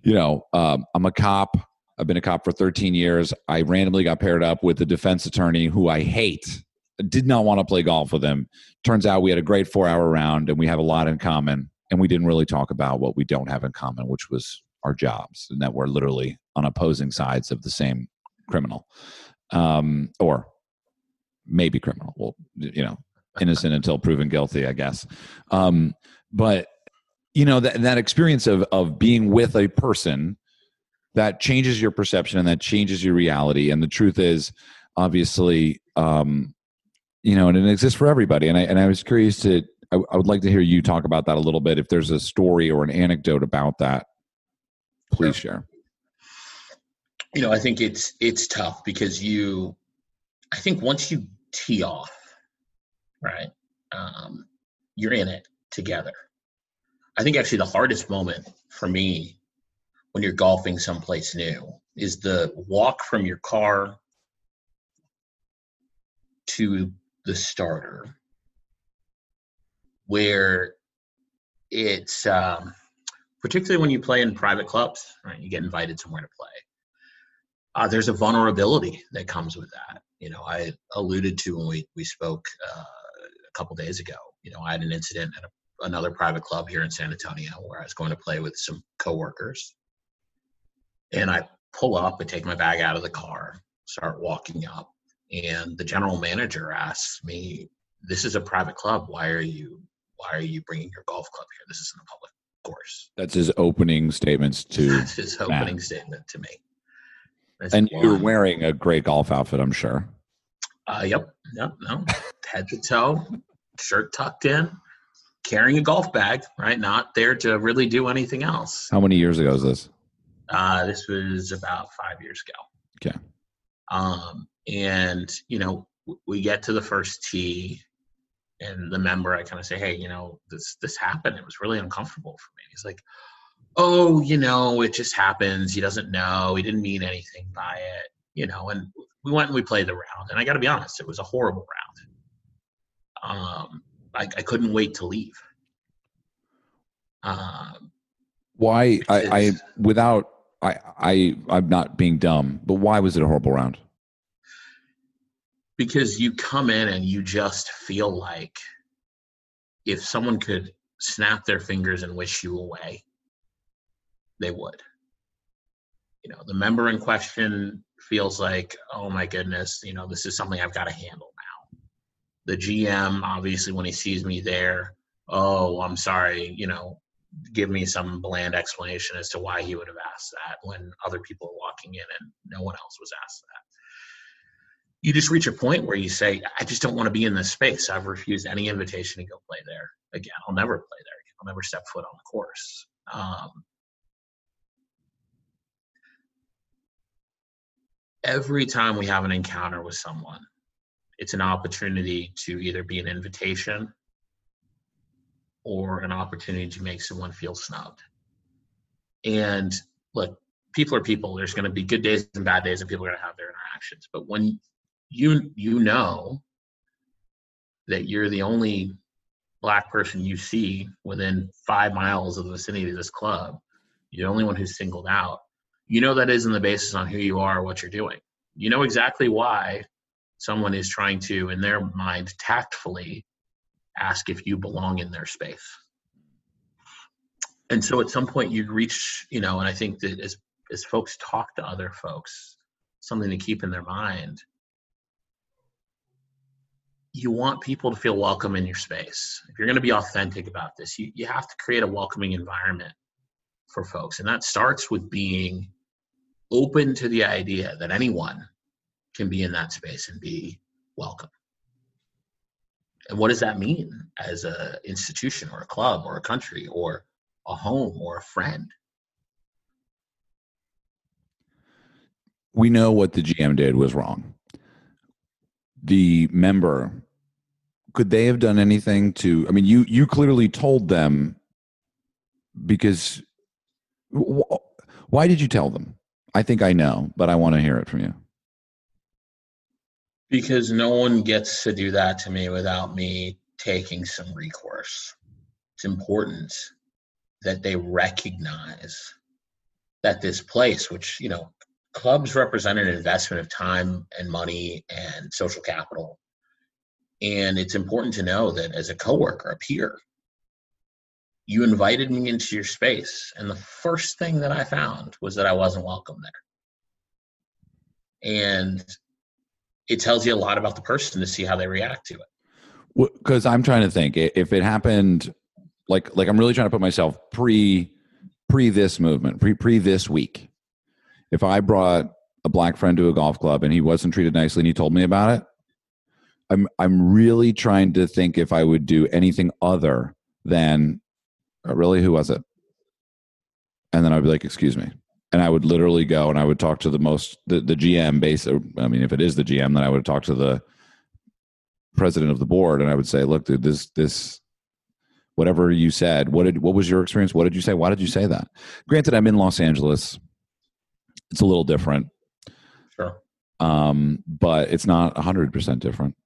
you know, um, I'm a cop. I've been a cop for 13 years. I randomly got paired up with a defense attorney who I hate. Did not want to play golf with him. Turns out we had a great four hour round and we have a lot in common. And we didn't really talk about what we don't have in common, which was our jobs, and that we're literally on opposing sides of the same criminal, um, or maybe criminal. Well, you know, innocent until proven guilty, I guess. Um, but you know that that experience of of being with a person that changes your perception and that changes your reality. And the truth is, obviously, um, you know, and it exists for everybody. And I and I was curious to. I, I would like to hear you talk about that a little bit. If there's a story or an anecdote about that, please share. You know, I think it's it's tough because you, I think once you tee off, right, um, you're in it together. I think actually the hardest moment for me when you're golfing someplace new is the walk from your car to the starter where it's um, particularly when you play in private clubs right you get invited somewhere to play uh, there's a vulnerability that comes with that. You know, I alluded to when we we spoke uh, a couple days ago. You know, I had an incident at a, another private club here in San Antonio where I was going to play with some coworkers, and I pull up and take my bag out of the car, start walking up, and the general manager asks me, "This is a private club. Why are you why are you bringing your golf club here? This isn't a public course." That's his opening statements to. That's his opening Matt. statement to me. That's and you're wearing a great golf outfit, I'm sure. Uh, yep, yep, no, head to toe, shirt tucked in, carrying a golf bag, right? Not there to really do anything else. How many years ago is this? Uh, this was about five years ago. Okay. Um, and you know, we get to the first tee, and the member, I kind of say, "Hey, you know, this this happened. It was really uncomfortable for me." He's like, oh, you know, it just happens. He doesn't know. He didn't mean anything by it, you know. And we went and we played the round, and I got to be honest, it was a horrible round. Um, I, I couldn't wait to leave. Um, why? I, I without I I I'm not being dumb, but why was it a horrible round? Because you come in and you just feel like if someone could snap their fingers and wish you away, they would. You know, the member in question feels like, oh my goodness, you know, this is something I've got to handle now. The GM, obviously, when he sees me there, oh, I'm sorry, you know, give me some bland explanation as to why he would have asked that when other people are walking in and no one else was asked that. You just reach a point where you say, I just don't want to be in this space. I've refused any invitation to go play there again. I'll never play there again. I'll never step foot on the course. Um, every time we have an encounter with someone, it's an opportunity to either be an invitation or an opportunity to make someone feel snubbed. And look, people are people. There's going to be good days and bad days, and people are going to have their interactions. But when you you know that you're the only black person you see within five miles of the vicinity of this club, you're the only one who's singled out you know that isn't the basis on who you are or what you're doing. You know exactly why someone is trying to, in their mind, tactfully ask if you belong in their space. And so at some point you reach, you know, and I think that as as folks talk to other folks, something to keep in their mind. You want people to feel welcome in your space. If you're going to be authentic about this, you, you have to create a welcoming environment for folks. And that starts with being open to the idea that anyone can be in that space and be welcome. And what does that mean as an institution or a club or a country or a home or a friend? We know what the GM did was wrong. The member, could they have done anything to? I mean, you you clearly told them because why did you tell them? I think I know, but I want to hear it from you. Because no one gets to do that to me without me taking some recourse. It's important that they recognize that this place, which, you know, clubs represent an investment of time and money and social capital. And it's important to know that as a coworker, a peer, you invited me into your space and the first thing that i found was that i wasn't welcome there. And it tells you a lot about the person to see how they react to it. Because i'm trying to think if it happened like like i'm really trying to put myself pre pre this movement pre pre this week. If i brought a black friend to a golf club and he wasn't treated nicely and he told me about it i'm i'm really trying to think if i would do anything other than oh, really? Who was it? And then i'd be like excuse me. And i would literally go and i would talk to the most the, the gm base i mean if it is the gm then i would talk to the president of the board and i would say look dude this this whatever you said what did what was your experience? What did you say? Why did you say that? Granted i'm in los angeles. It's a little different. Sure. Um but it's not 100% different.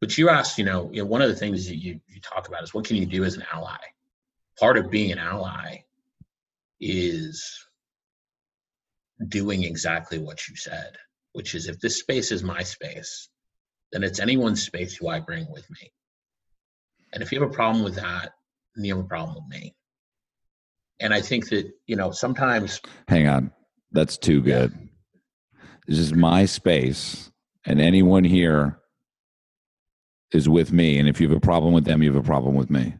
But you asked you know, you know one of the things that you, you talk about is what can you do as an ally part of being an ally is doing exactly what you said, which is if this space is my space, then it's anyone's space who I bring with me. And if you have a problem with that, then you have a problem with me. And I think that, you know, sometimes. Hang on. That's too good. This is my space, and anyone here is with me. And if you have a problem with them, you have a problem with me.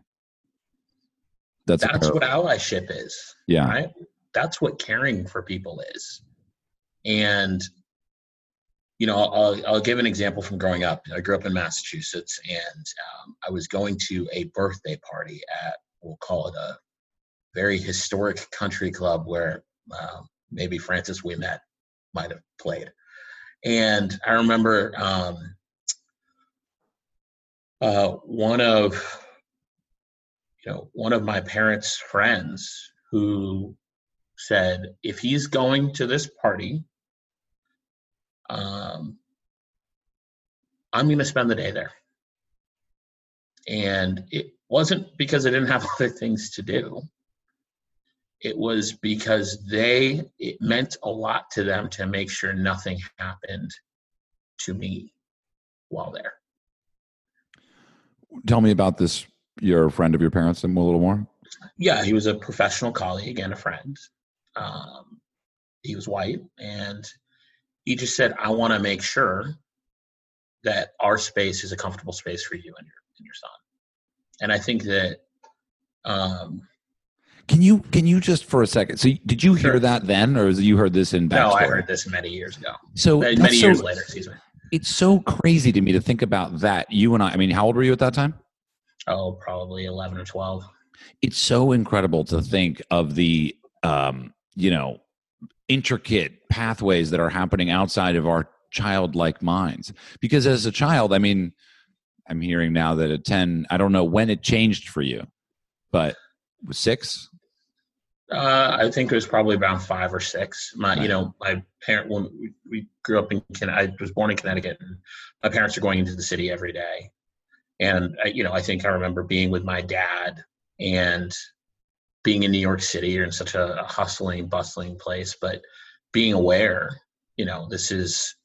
That's, that's what allyship is. Yeah. Right? That's what caring for people is. And you know, I'll, I'll give an example from growing up. I grew up in Massachusetts, and um, I was going to a birthday party at, we'll call it a very historic country club where uh, maybe Francis Ouimet might have played. And I remember um, uh, one of, you know, one of my parents' friends who said, if he's going to this party, um, I'm going to spend the day there. And it wasn't because I didn't have other things to do. It was because they, it meant a lot to them to make sure nothing happened to me while there. Tell me about this, your friend of your parents, and a little more. Yeah, he was a professional colleague and a friend. Um, he was white and he just said, I want to make sure that our space is a comfortable space for you and your and your son. And I think that um can you can you just for a second? So did you hear sure. that then, or you heard this in? Backstory? No, I heard this many years ago. So many, many so, years later. Excuse me. It's so crazy to me to think about that. You and I. I mean, how old were you at that time? Oh, probably eleven or twelve. It's so incredible to think of the, um, you know, intricate pathways that are happening outside of our childlike minds. Because as a child, I mean, I'm hearing now that at 10, I don't know when it changed for you, but six? Uh, I think it was probably around five or six. My, you know, my parent when we, we grew up in, I was born in Connecticut, and my parents are going into the city every day. And I, you know, I think I remember being with my dad and being in New York City or in such a, a hustling, bustling place, but being aware, you know, this is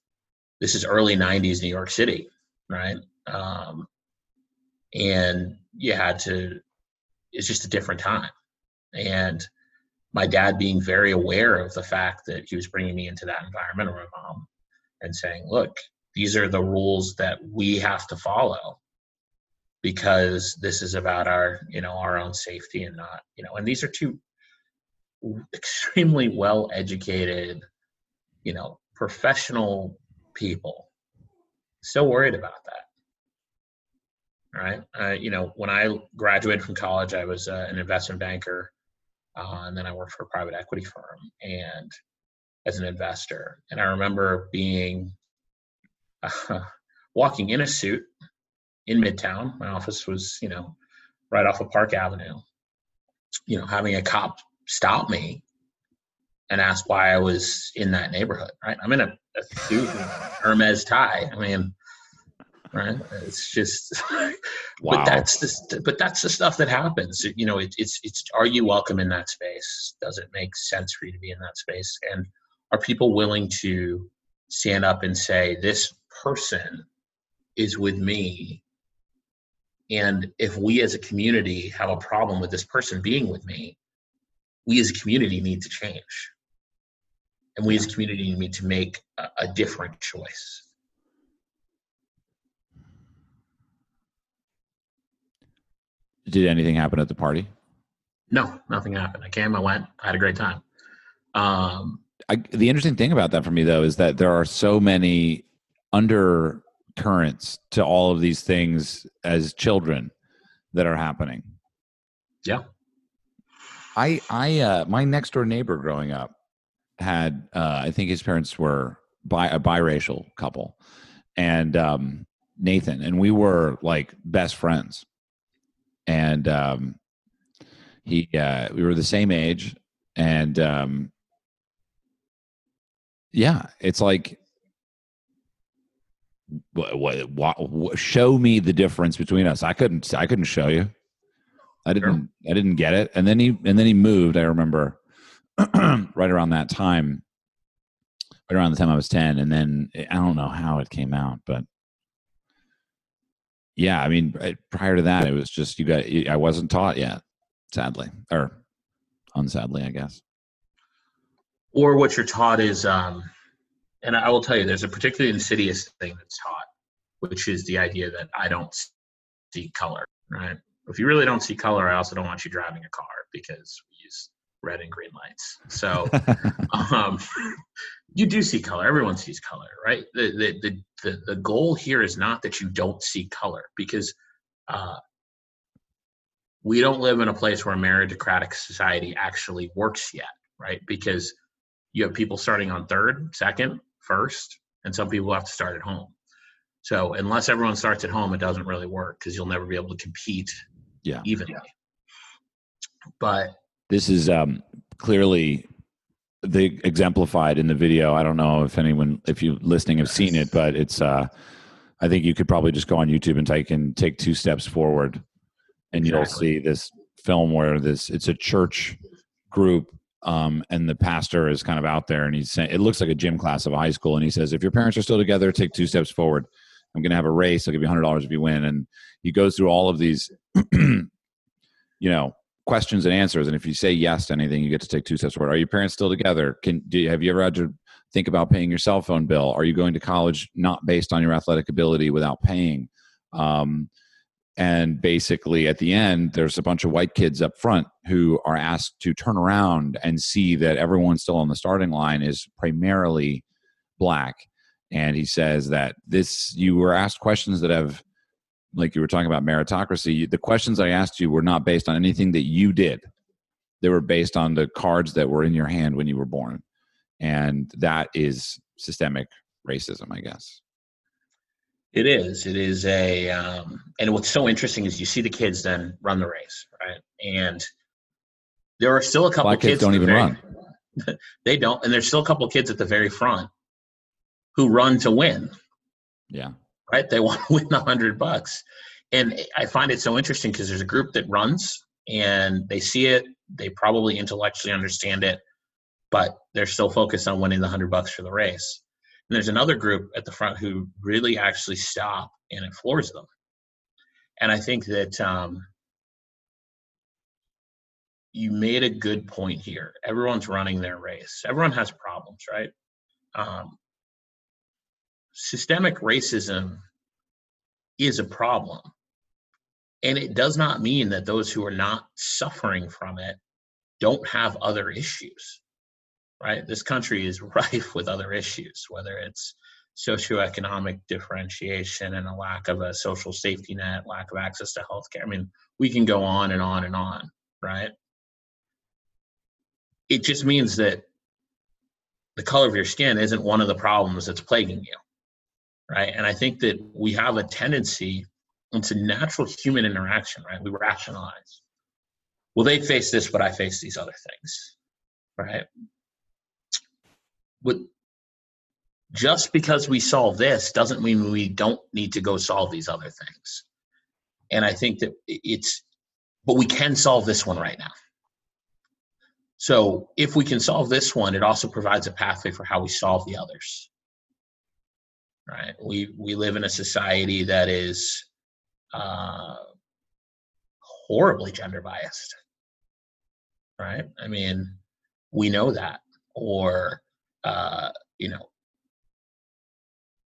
this is early '90s New York City, right? Um, and you had to. It's just a different time, and my dad being very aware of the fact that he was bringing me into that environment, or my mom, and saying, "Look, these are the rules that we have to follow." Because this is about our you know our own safety and not you know and these are two extremely well educated you know professional people. So worried about that. Right? Uh, you know when i graduated from college i was uh, an investment banker uh, and then i worked for a private equity firm and as an investor. And i remember being walking in a suit in Midtown. My office was, you know, right off of Park Avenue. You know, having a cop stop me and ask why I was in that neighborhood. Right, I'm in a, a suit, Hermes tie. I mean, right? It's just, wow. but that's the but that's the stuff that happens. You know, it, it's it's are you welcome in that space? Does it make sense for you to be in that space? And are people willing to stand up and say this person is with me and if we as a community have a problem with this person being with me, we as a community need to change. And we as a community need to make a, a different choice. Did anything happen at the party? No, nothing happened. I came, I went, I had a great time. Um, I, the interesting thing about that for me, though, is that there are so many under currents to all of these things as children that are happening. Yeah. I I uh my next door neighbor growing up had uh I think his parents were bi a biracial couple and um Nathan and we were like best friends. And um he uh we were the same age and um yeah, it's like what, what, what, show me the difference between us i couldn't i couldn't show you i didn't sure. i didn't get it and then he and then he moved i remember right around that time right around the time I was 10. And then I don't know how it came out, but yeah, I mean, prior to that, it was just you got, I wasn't taught yet, sadly, or unsadly, I guess. Or what you're taught is, um, and I will tell you, there's a particularly insidious thing that's taught, which is the idea that I don't see color, right? If you really don't see color, I also don't want you driving a car because we use red and green lights. So um, you do see color. Everyone sees color, right? The, the, the, the, the goal here is not that you don't see color because uh, we don't live in a place where a meritocratic society actually works yet, right? Because you have people starting on third, second, first, and some people have to start at home. So unless everyone starts at home, it doesn't really work because you'll never be able to compete yeah. evenly. But this is um, clearly the exemplified in the video. I don't know if anyone, if you listening, have seen it, but it's. Uh, I think you could probably just go on YouTube and type in "take two steps forward," and exactly. you'll see this film where this. It's a church group, um, and the pastor is kind of out there, and he's saying it looks like a gym class of high school, and he says, "If your parents are still together, take two steps forward." I'm going to have a race. I'll give you hundred dollars if you win. And he goes through all of these, you know, questions and answers. And if you say yes to anything, you get to take two steps forward. Are your parents still together? Can do you, have you ever had to think about paying your cell phone bill? Are you going to college not based on your athletic ability without paying? Um, and basically, at the end, there's a bunch of white kids up front who are asked to turn around and see that everyone still on the starting line is primarily black. And he says that this, you were asked questions that have like you were talking about meritocracy, the questions I asked you were not based on anything that you did. They were based on the cards that were in your hand when you were born. And that is systemic racism, I guess. It is. It is a, um, and what's so interesting is you see the kids then run the race, right? And there are still a couple Black kids, kids don't even very, run. they don't, and there's still a couple kids at the very front who run to win. Yeah right? They want to win a hundred bucks. And I find it so interesting because there's a group that runs and they see it, they probably intellectually understand it, but they're still focused on winning the hundred bucks for the race. And there's another group at the front who really actually stop and it floors them. And I think that um, you made a good point here. Everyone's running their race. Everyone has problems, right? Um, systemic racism is a problem. And it does not mean that those who are not suffering from it don't have other issues, right? This country is rife with other issues, whether it's socioeconomic differentiation and a lack of a social safety net, lack of access to healthcare. I mean, we can go on and on and on, right? It just means that the color of your skin isn't one of the problems that's plaguing you right? And I think that we have a tendency, a natural human interaction, right? We rationalize. Well, they face this, but I face these other things, right? But just because we solve this doesn't mean we don't need to go solve these other things. And I think that it's, but we can solve this one right now. So if we can solve this one, it also provides a pathway for how we solve the others right? We we live in a society that is uh, horribly gender biased, right? I mean, we know that, or uh, you know,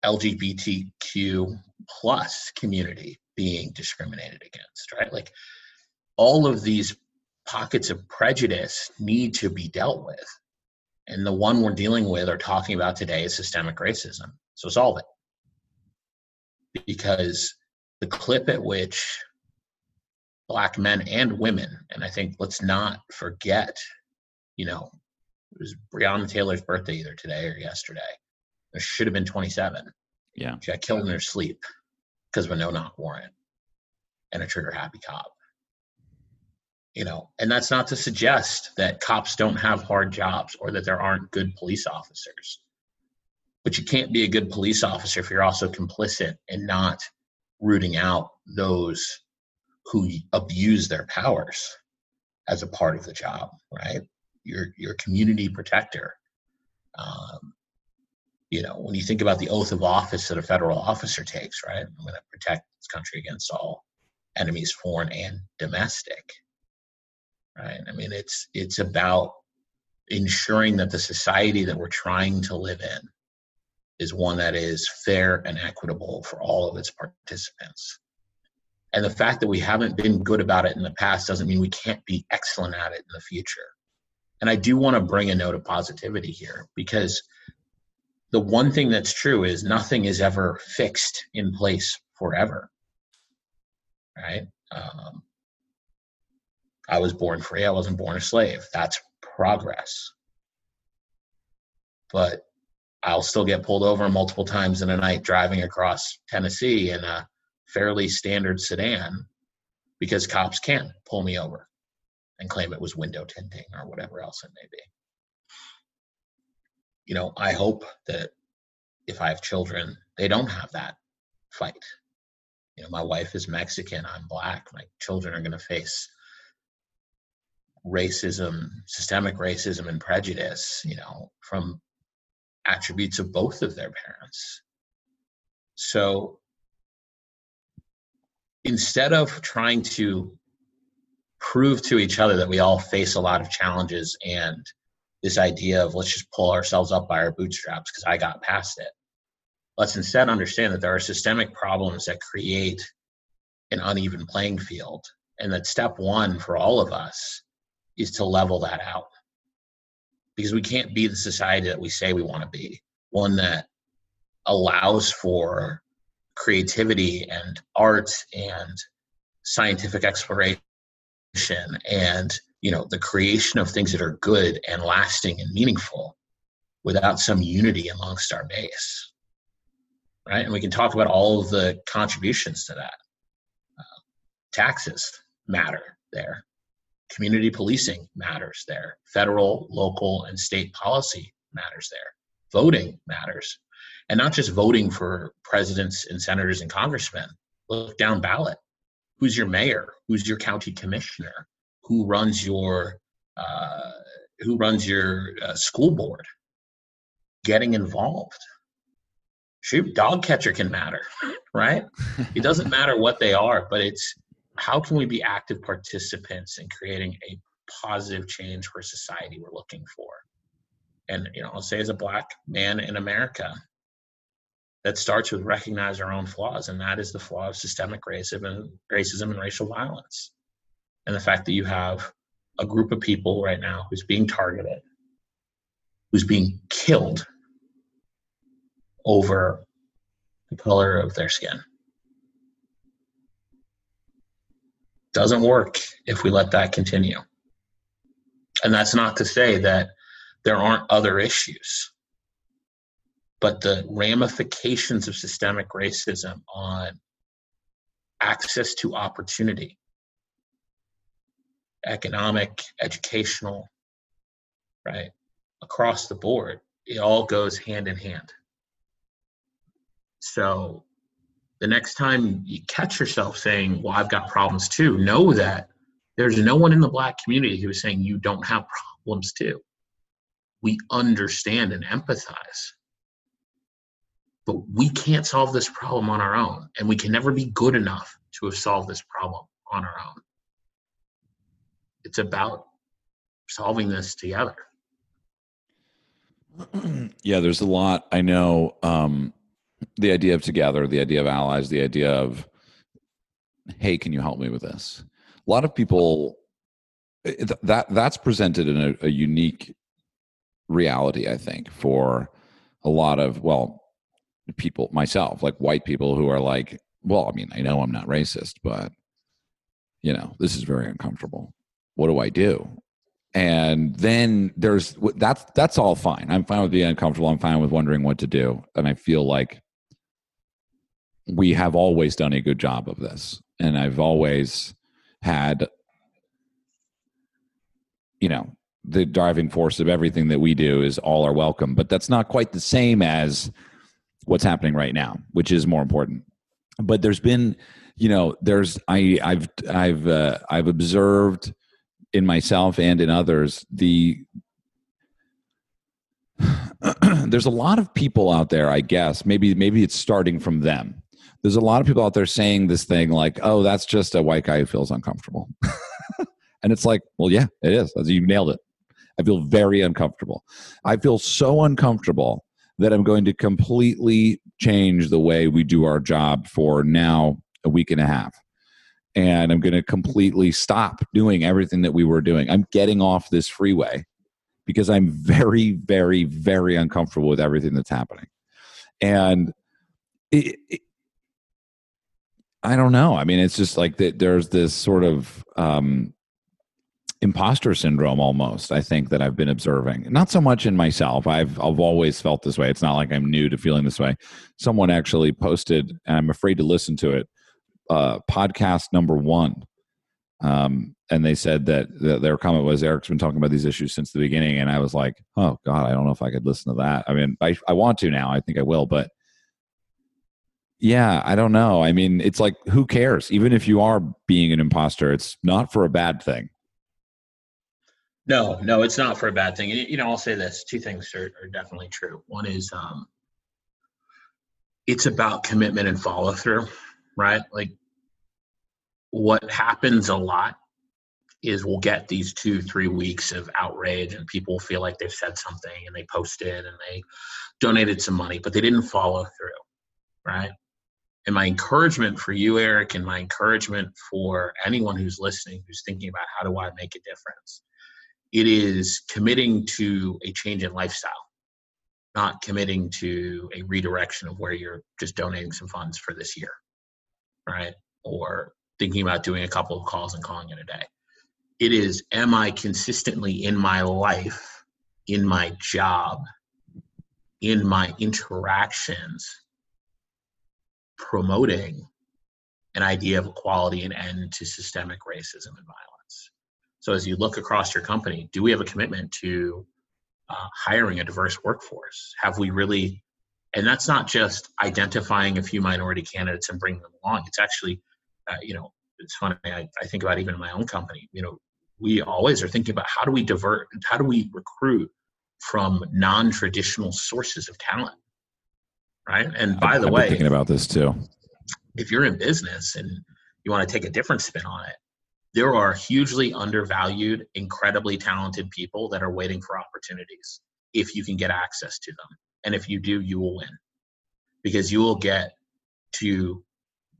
LGBTQ plus community being discriminated against, right? Like all of these pockets of prejudice need to be dealt with. And the one we're dealing with or talking about today is systemic racism. So solve it. Because the clip at which black men and women, and I think let's not forget, you know, it was Breonna Taylor's birthday either today or yesterday. There should have been 27. Yeah. She got killed in her sleep because of a no knock warrant and a trigger happy cop. You know, and that's not to suggest that cops don't have hard jobs or that there aren't good police officers. But you can't be a good police officer if you're also complicit and not rooting out those who abuse their powers as a part of the job, right? You're, you're community protector. Um, you know, when you think about the oath of office that a federal officer takes, right? I'm going to protect this country against all enemies, foreign and domestic. Right? I mean, it's it's about ensuring that the society that we're trying to live in is one that is fair and equitable for all of its participants. And the fact that we haven't been good about it in the past doesn't mean we can't be excellent at it in the future. And I do want to bring a note of positivity here because the one thing that's true is nothing is ever fixed in place forever. Right? Um, I was born free. I wasn't born a slave. That's progress. But I'll still get pulled over multiple times in a night driving across Tennessee in a fairly standard sedan because cops can pull me over and claim it was window tinting or whatever else it may be you know, I hope that if I have children, they don't have that fight. You know, my wife is Mexican, I'm black. My children are going to face racism, systemic racism, and prejudice, you know, from attributes of both of their parents. So instead of trying to prove to each other that we all face a lot of challenges and this idea of let's just pull ourselves up by our bootstraps because I got past it. Let's instead understand that there are systemic problems that create an uneven playing field. And that step one for all of us is to level that out. Because we can't be the society that we say we want to be, one that allows for creativity and art and scientific exploration and you know the creation of things that are good and lasting and meaningful without some unity amongst our base right? And we can talk about all of the contributions to that. Uh, taxes matter there. Community policing matters there. Federal local and state policy matters there. Voting matters. And not just voting for presidents and senators and congressmen. Look down ballot who's your mayor who's your county commissioner who runs your uh, who runs your uh, school board getting involved. Shoot dog catcher can matter right? It doesn't matter what they are but it's how can we be active participants in creating a positive change for society we're looking for? And you know i'll say as a black man in america that starts with recognize our own flaws and that is the flaw of systemic racism and racism and racial violence and the fact that you have a group of people right now who's being targeted, who's being killed over the color of their skin. Doesn't work if we let that continue. And that's not to say that there aren't other issues, but the ramifications of systemic racism on access to opportunity, economic, educational, right? Across the board, it all goes hand in hand. So the next time you catch yourself saying, Well, I've got problems too, know that there's no one in the black community who is saying you don't have problems too. We understand and empathize. But we can't solve this problem on our own, and we can never be good enough to have solved this problem on our own it's about solving this together. yeah, there's a lot. I know um, the idea of together, the idea of allies, the idea of, hey, can you help me with this? A lot of people that that's presented in a, a unique reality, I think, for a lot of well, people, myself, like white people who are like, well, I mean, I know I'm not racist, but you know, this is very uncomfortable what do I do? And then there's that's that's all fine. I'm fine with being uncomfortable. I'm fine with wondering what to do. And I feel like we have always done a good job of this. And I've always had, you know, the driving force of everything that we do is all are welcome. But that's not quite the same as what's happening right now, which is more important. But there's been, you know, there's I I've I've uh, I've observed in myself and in others the there's a lot of people out there, I guess. Maybe maybe it's starting from them. There's a lot of people out there saying this thing like, "Oh, that's just a white guy who feels uncomfortable," and it's like, well, yeah, it is. You nailed it. I feel very uncomfortable. I feel so uncomfortable that I'm going to completely change the way we do our job for now a week and a half. And I'm going to completely stop doing everything that we were doing. I'm getting off this freeway because I'm very, very, very uncomfortable with everything that's happening. And it, it, I don't know. I mean, it's just like that. There's this sort of um, imposter syndrome almost i think that i've been observing. Not so much in myself. I've i've always felt this way. It's not like i'm new to feeling this way. Someone actually posted and i'm afraid to listen to it uh, podcast number one. Um, and they said that, that their comment was Erik's been talking about these issues since the beginning. And i was like oh god i don't know if i could listen to that. I mean i, I want to now. I think i will but yeah i don't know. I mean it's like who cares? Even if you are being an imposter it's not for a bad thing no, no, it's not for a bad thing. You know, I'll say this: two things are, are definitely true. One is um, it's about commitment and follow through, right? Like what happens a lot is we'll get these two, three weeks of outrage, and people feel like they've said something, and they posted and they donated some money, but they didn't follow through, right? And my encouragement for you, Erik, and my encouragement for anyone who's listening, who's thinking about how do I make a difference it is committing to a change in lifestyle, not committing to a redirection of where you're just donating some funds for this year, right? Or thinking about doing a couple of calls and calling it a day. It is, am I consistently in my life, in my job, in my interactions, promoting an idea of equality and end to systemic racism and violence? So as you look across your company, do we have a commitment to uh, hiring a diverse workforce? Have we really? And that's not just identifying a few minority candidates and bringing them along. It's actually, uh, you know, it's funny. I, I think about even in my own company. You know, we always are thinking about how do we divert, how do we recruit from non-traditional sources of talent, right? And by the I've way, thinking about this too. If you're in business and you want to take a different spin on it, there are hugely undervalued, incredibly talented people that are waiting for opportunities if you can get access to them. And if you do, you will win because you will get to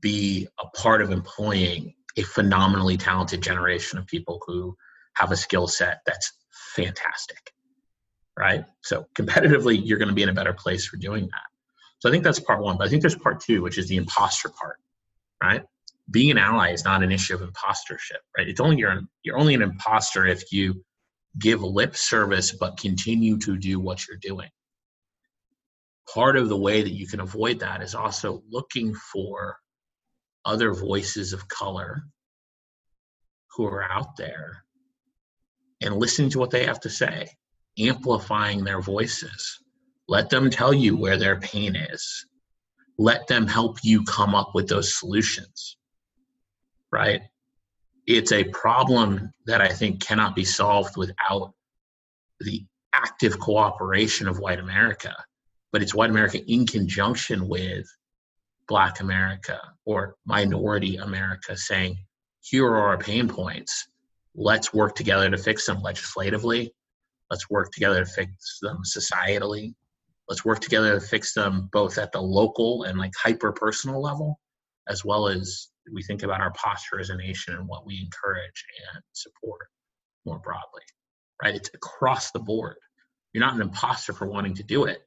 be a part of employing a phenomenally talented generation of people who have a skill set that's fantastic. Right? So, competitively, you're going to be in a better place for doing that. So, I think that's part one. But I think there's part two, which is the imposter part. Right? Being an ally is not an issue of impostorship, right? It's only you're you're only an imposter if you give lip service but continue to do what you're doing. Part of the way that you can avoid that is also looking for other voices of color who are out there and listening to what they have to say, amplifying their voices. Let them tell you where their pain is. Let them help you come up with those solutions right? It's a problem that I think cannot be solved without the active cooperation of white America, but it's white America in conjunction with Black America or minority America saying, here are our pain points. Let's work together to fix them legislatively. Let's work together to fix them societally. Let's work together to fix them both at the local and like hyper personal level, as well as we think about our posture as a nation and what we encourage and support more broadly, right? It's across the board. You're not an imposter for wanting to do it.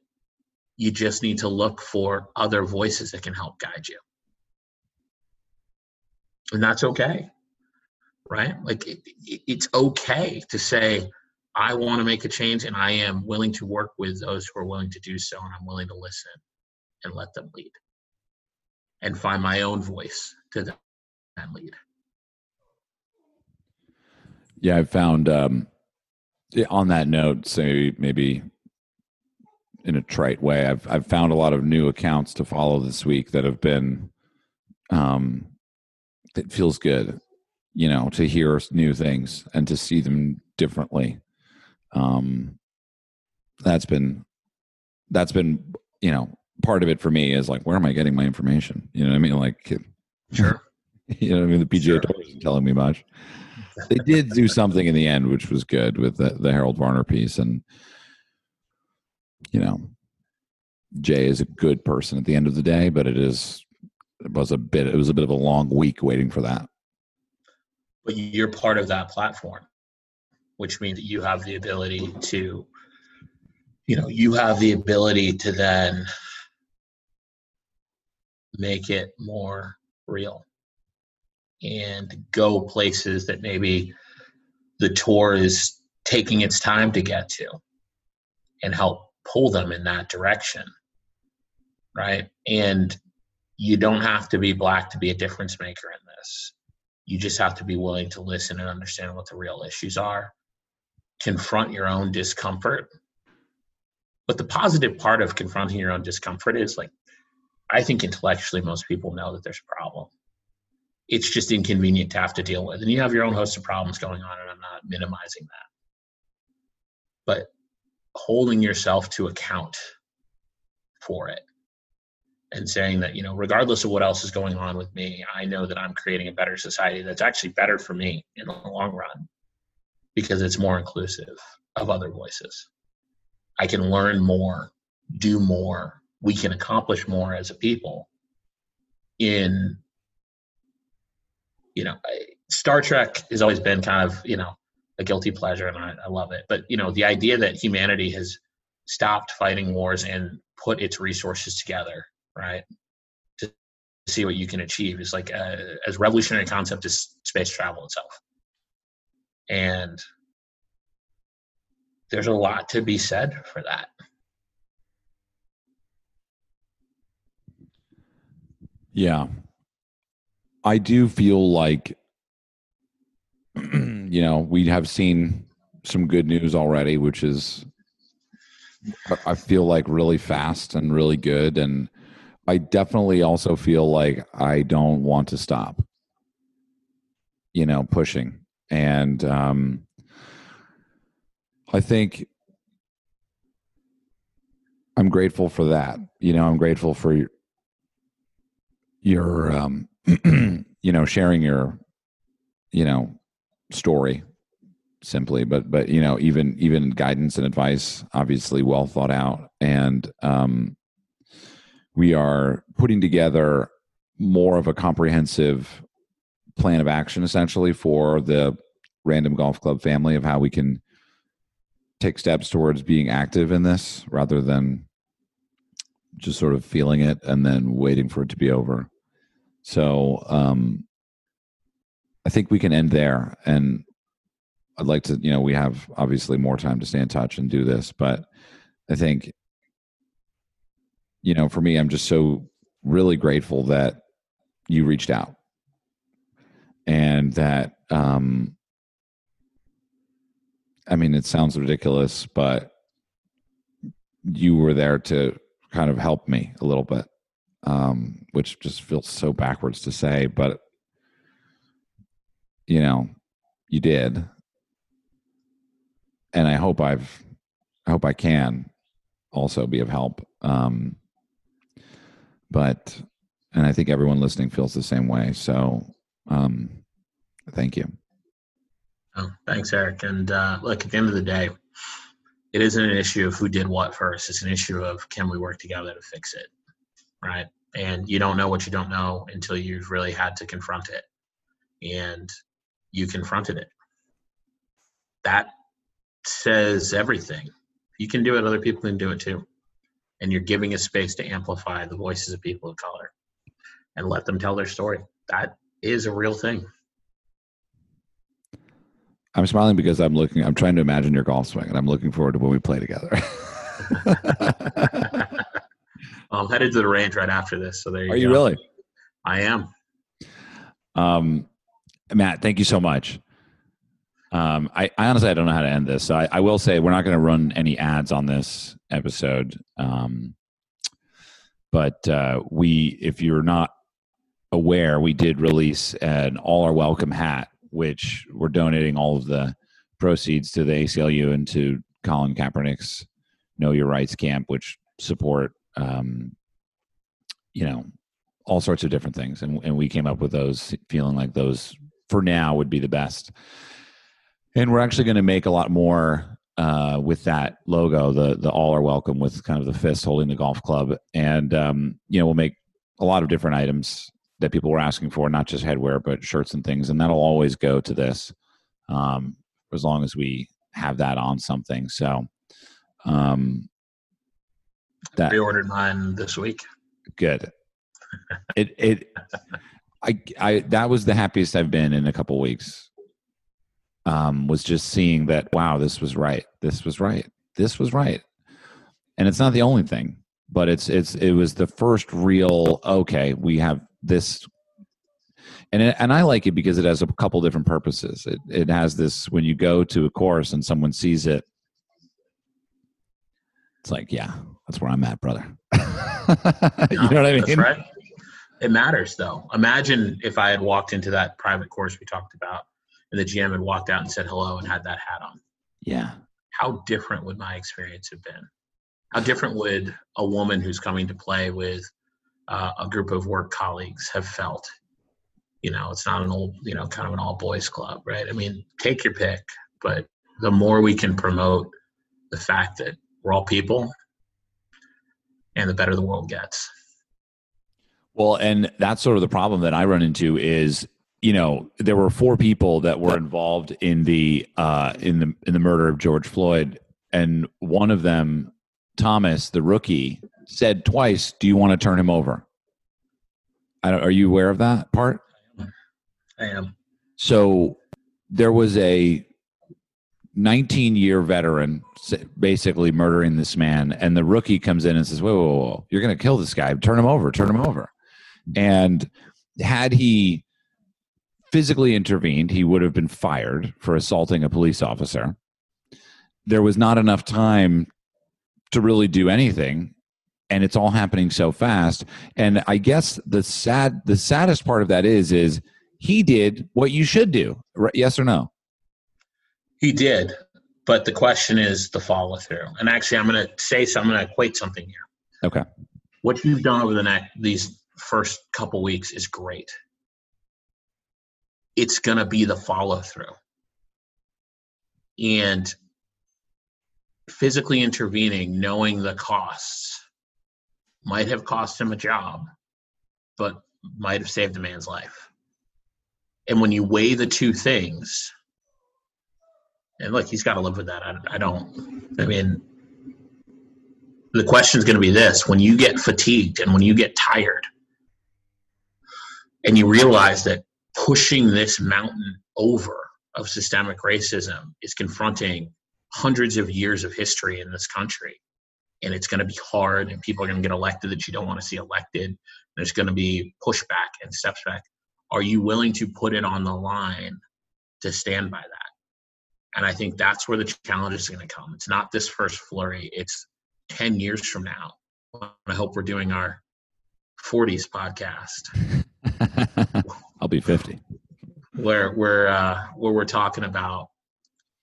You just need to look for other voices that can help guide you. And that's okay, right? Like it, it, it's okay to say, I want to make a change and I am willing to work with those who are willing to do so and I'm willing to listen and let them lead and find my own voice to lead. Yeah, I found um, on that note, say maybe in a trite way, I've I've found a lot of new accounts to follow this week that have been um it feels good, you know, to hear new things and to see them differently. Um that's been that's been you know part of it for me is like where am I getting my information? You know what I mean? Like Sure. you know what I mean? The PGA Sure. Tour isn't telling me much. They did do something in the end, which was good with the, the Harold Varner piece, and you know, Jay is a good person at the end of the day, but it is it was a bit it was a bit of a long week waiting for that. but you're part of that platform which means that you have the ability to you know you have the ability to then make it more real. And go places that maybe the tour is taking its time to get to and help pull them in that direction right? And you don't have to be black to be a difference maker in this. You just have to be willing to listen and understand what the real issues are, confront your own discomfort. But the positive part of confronting your own discomfort is like, I think intellectually most people know that there's a problem. It's just inconvenient to have to deal with. And you have your own host of problems going on, and I'm not minimizing that. But holding yourself to account for it and saying that you know regardless of what else is going on with me i know that i'm creating a better society that's actually better for me in the long run because it's more inclusive of other voices i can learn more do more we can accomplish more as a people in you know star trek has always been kind of you know a guilty pleasure and I, I love it but you know the idea that humanity has stopped fighting wars and put its resources together right? To see what you can achieve is like a, as revolutionary concept as space travel itself. And there's a lot to be said for that. Yeah. I do feel like, you know, we have seen some good news already, which is, I- feel like really fast and really good. And I definitely also feel like I don't want to stop, you know, pushing. And um, I think I'm grateful for that. You know, I'm grateful for your, um, you know, sharing your, you know, story simply, but, but, you know, even, even guidance and advice, obviously well thought out. And, um, we are putting together more of a comprehensive plan of action essentially for the random golf club family of how we can take steps towards being active in this rather than just sort of feeling it and then waiting for it to be over. So um i think we can end there and i'd like to you know we have obviously more time to stay in touch and do this but i think you know, for me, I'm just so really grateful that you reached out and that, um, I mean, it sounds ridiculous, but you were there to kind of helped me a little bit, um, which just feels so backwards to say, but you know, you did. And I hope I've, I hope I can also be of help. Um, but and i think everyone listening feels the same way so um thank you Oh, thanks, Erik. And uh, look, at the end of the day, it isn't an issue of who did what first. It's an issue of can we work together to fix it, right? And you don't know what you don't know until you've really had to confront it, and you confronted it. That says everything. You can do it; other people can do it too. And you're giving a space to amplify the voices of people of color and let them tell their story. That is a real thing. I'm smiling because i'm looking i'm trying to imagine your golf swing and i'm looking forward to when we play together I'm headed to the range right after this. So there you are go. you really I am. um matt thank you so much um i, I honestly i don't know how to end this so i, I will say we're not going to run any ads on this episode um but uh we if you're not aware we did release an all are welcome hat which we're donating all of the proceeds to the aclu and to colin kaepernick's know your rights camp which support, um, you know, all sorts of different things, and and we came up with those, feeling like those for now would be the best. And we're actually going to make a lot more uh, with that logo, the the all are welcome with kind of the fist holding the golf club, and um, you know we'll make a lot of different items that people were asking for, not just headwear but shirts and things, and that'll always go to this um, as long as we have that on something. So um, that pre-ordered mine this week. Good. it it I I that was the happiest I've been in a couple weeks um, was just seeing that wow this was right this was right this was right and it's not the only thing but it's it's it was the first real okay we have this and it, and I like it because it has a couple different purposes it it has this when you go to a course and someone sees it it's like yeah that's where I'm at brother you know what I mean right it matters though imagine if I had walked into that private course we talked about and the GM had walked out and said hello and had that hat on. Yeah. How different would my experience have been? How different would a woman who's coming to play with uh, a group of work colleagues have felt? You know, it's not an old, you know, kind of an all boys club, right? I mean, take your pick, but the more we can promote the fact that we're all people and the better the world gets. Well, and that's sort of the problem that I run into is you know there were four people that were involved in the uh, in the in the murder of George Floyd, and one of them, Thomas, the rookie, said twice, "Do you want to turn him over?" are you aware of that part? I am. So there was a 19 year veteran basically murdering this man, and the rookie comes in and says, "Whoa, whoa, whoa! You're going to kill this guy! Turn him over! Turn him over!" And had he physically intervened, he would have been fired for assaulting a police officer. There was not enough time to really do anything and it's all happening so fast. And i guess the sad the saddest part of that is is he did what you should do right? yes or no? He did but the question is the follow through and actually i'm going to say so i'm going to equate something here. Okay. What you've done over the next these first couple weeks is great. It's going to be the follow through. And physically intervening, knowing the costs, might have cost him a job, but might have saved a man's life. And when you weigh the two things, and look, he's got to live with that. I, I don't, I mean, the question is going to be this when you get fatigued and when you get tired, and you realize that pushing this mountain over of systemic racism is confronting hundreds of years of history in this country. And it's going to be hard, and people are going to get elected that you don't want to see elected. There's going to be pushback and steps back. Are you willing to put it on the line to stand by that? And I think that's where the challenge is going to come. It's not this first flurry, it's 10 years from now. I hope we're doing our 40s podcast. I'll be 50. Where we're uh, where we're talking about,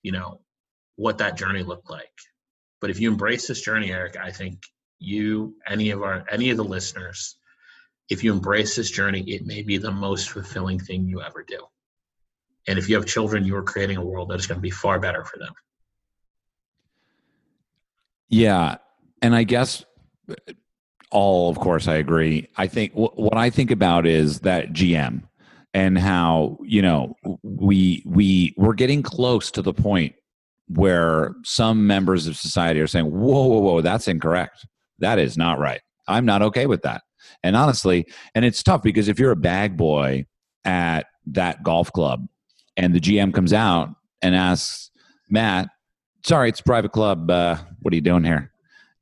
you know, what that journey looked like. But if you embrace this journey, Erik, I think you, any of our, any of the listeners, if you embrace this journey, it may be the most fulfilling thing you ever do. And if you have children, you are creating a world that is going to be far better for them. Yeah. And I guess uh, all, of course, I agree. I think what I think about is that GM and how you know we we we're getting close to the point where some members of society are saying, "Whoa, whoa, whoa, that's incorrect. That is not right. I'm not okay with that." And honestly, and it's tough because if you're a bag boy at that golf club and the GM comes out and asks Matt, "Sorry, it's a private club. Uh, what are you doing here?"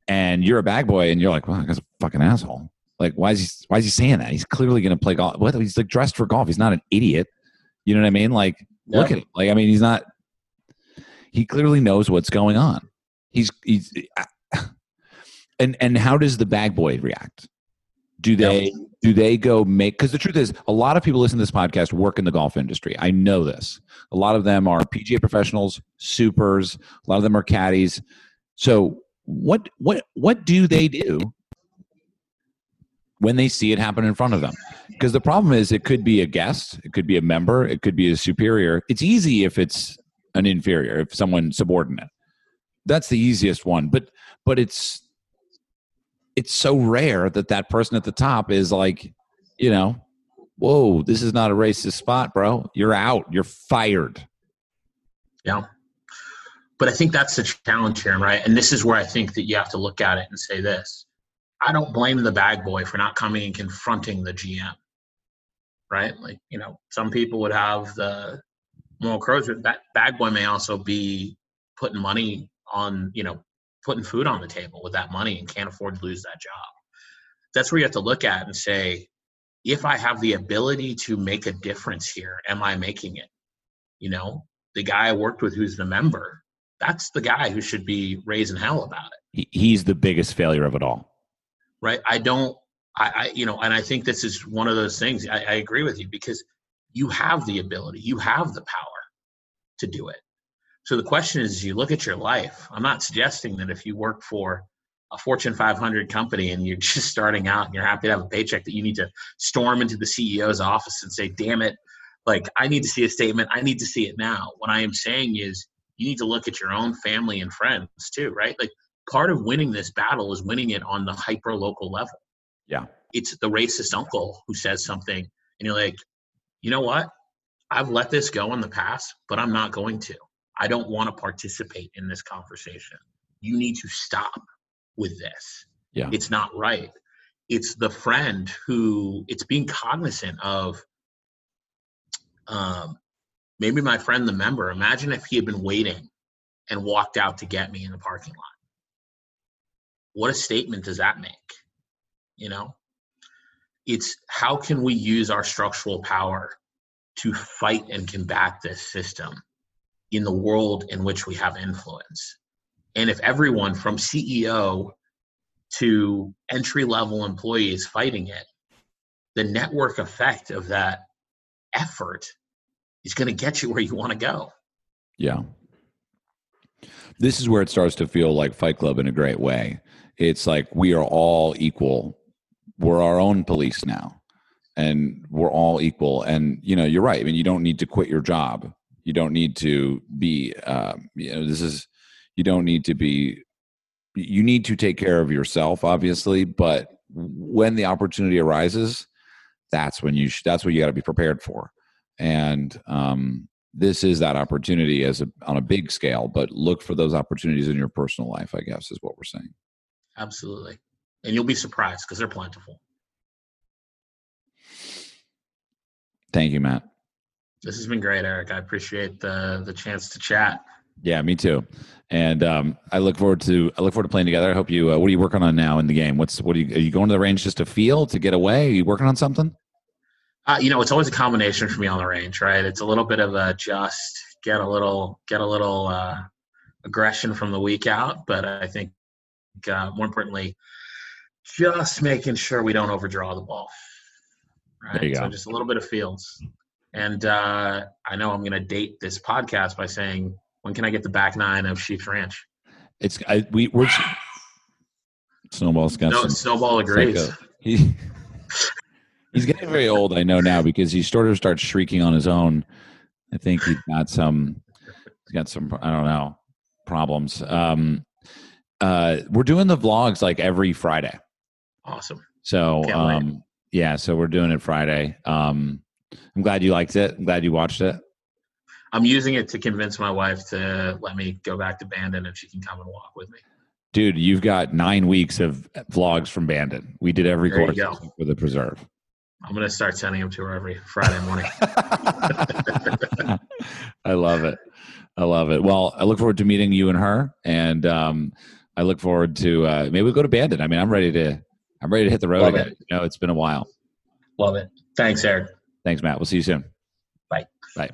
And you're a bag boy, and you're like, "Well, guess a fucking asshole." Like, why is he? Why is he saying that? He's clearly going to play golf. What? He's like dressed for golf. He's not an idiot. You know what I mean? Like, yeah. look at him. Like, I mean, he's not. He clearly knows what's going on. He's he's. And and how does the bag boy react? Do they yeah. do they go make? Because the truth is, a lot of people listen to this podcast work in the golf industry. I know this. A lot of them are PGA professionals, supers. A lot of them are caddies. So what what what do they do when they see it happen in front of them because the problem is it could be a guest it could be a member it could be a superior it's easy if it's an inferior if someone subordinate. That's the easiest one but but it's it's so rare that that person at the top is like you know whoa this is not a racist spot bro. You're out. You're fired. Yeah. But i think that's the challenge here right? And this is where i think that you have to look at it and say this. I don't blame the bag boy for not coming and confronting the gm right? Like you know some people would have the moral courage that bag boy may also be putting money on you know putting food on the table with that money and can't afford to lose that job. That's where you have to look at and say if i have the ability to make a difference here am i making it? You know the guy i worked with who's the member that's the guy who should be raising hell about it. He's the biggest failure of it all. Right? I don't I, I you know and i think this is one of those things I, I agree with you because you have the ability you have the power to do it so the question is, you look at your life. I'm not suggesting that if you work for a Fortune 500 company and you're just starting out and you're happy to have a paycheck that you need to storm into the CEO's office and say, "Damn it, like I need to see a statement. I need to see it now." What I am saying is, you need to look at your own family and friends too, right? Like part of winning this battle is winning it on the hyper local level. Yeah. It's the racist uncle who says something and you're like, "You know what? I've let this go in the past, but I'm not going to." I don't want to participate in this conversation. You need to stop with this. Yeah. It's not right. It's the friend who it's being cognizant of um maybe my friend the member. Imagine if he had been waiting and walked out to get me in the parking lot. What a statement does that make? You know? It's how can we use our structural power to fight and combat this system in the world in which we have influence. And if everyone from CEO to entry level employee is fighting it, the network effect of that effort is going to get you where you want to go. Yeah. This is where it starts to feel like Fight Club in a great way. It's like we are all equal. We're our own police now, and we're all equal. And, you know, you're right. I mean, you don't need to quit your job. You don't need to be um, you know this is you don't need to be you need to take care of yourself obviously but when the opportunity arises that's when you sh- that's what you got to be prepared for. And um, this is that opportunity as a, on a big scale but look for those opportunities in your personal life i guess is what we're saying. Absolutely. And you'll be surprised because they're plentiful thank you matt this has been great, Erik. I appreciate the the chance to chat. Yeah, me too. And um, I look forward to I look forward to playing together. I hope you. Uh, what are you working on now in the game? What's what are you? Are you going to the range just to feel to get away? Are you working on something? Uh, you know, it's always a combination for me on the range, right? It's a little bit of a just get a little get a little uh, aggression from the week out, but I think uh, more importantly, just making sure we don't overdraw the ball. Right. There you go. So just a little bit of fields. And uh, I know I'm going to date this podcast by saying, when can I get the back nine of Sheep's Ranch? It's I, we we're Snowball's got no, some, Snowball agrees. he, he's getting very old. I know now because he sort of starts shrieking on his own. I think he's got some. He's got some. I don't know problems. Um, uh, we're doing the vlogs like every Friday. Awesome. So um, yeah, so we're doing it Friday. Um, I'm glad you liked it. I'm glad you watched it. I'm using it to convince my wife to let me go back to Bandon and she can come and walk with me. Dude, you've got nine weeks of vlogs from Bandon. We did every there course for the preserve. I'm going to start sending them to her every Friday morning. I love it. I love it. Well, I look forward to meeting you and her, and um, I look forward to uh, maybe we we'll go to Bandon. I mean, I'm ready to. I'm ready to hit the road love again. It. You know, it's been a while. Love it. Thanks, Erik. Thanks, Matt. We'll see you soon. Bye. Bye.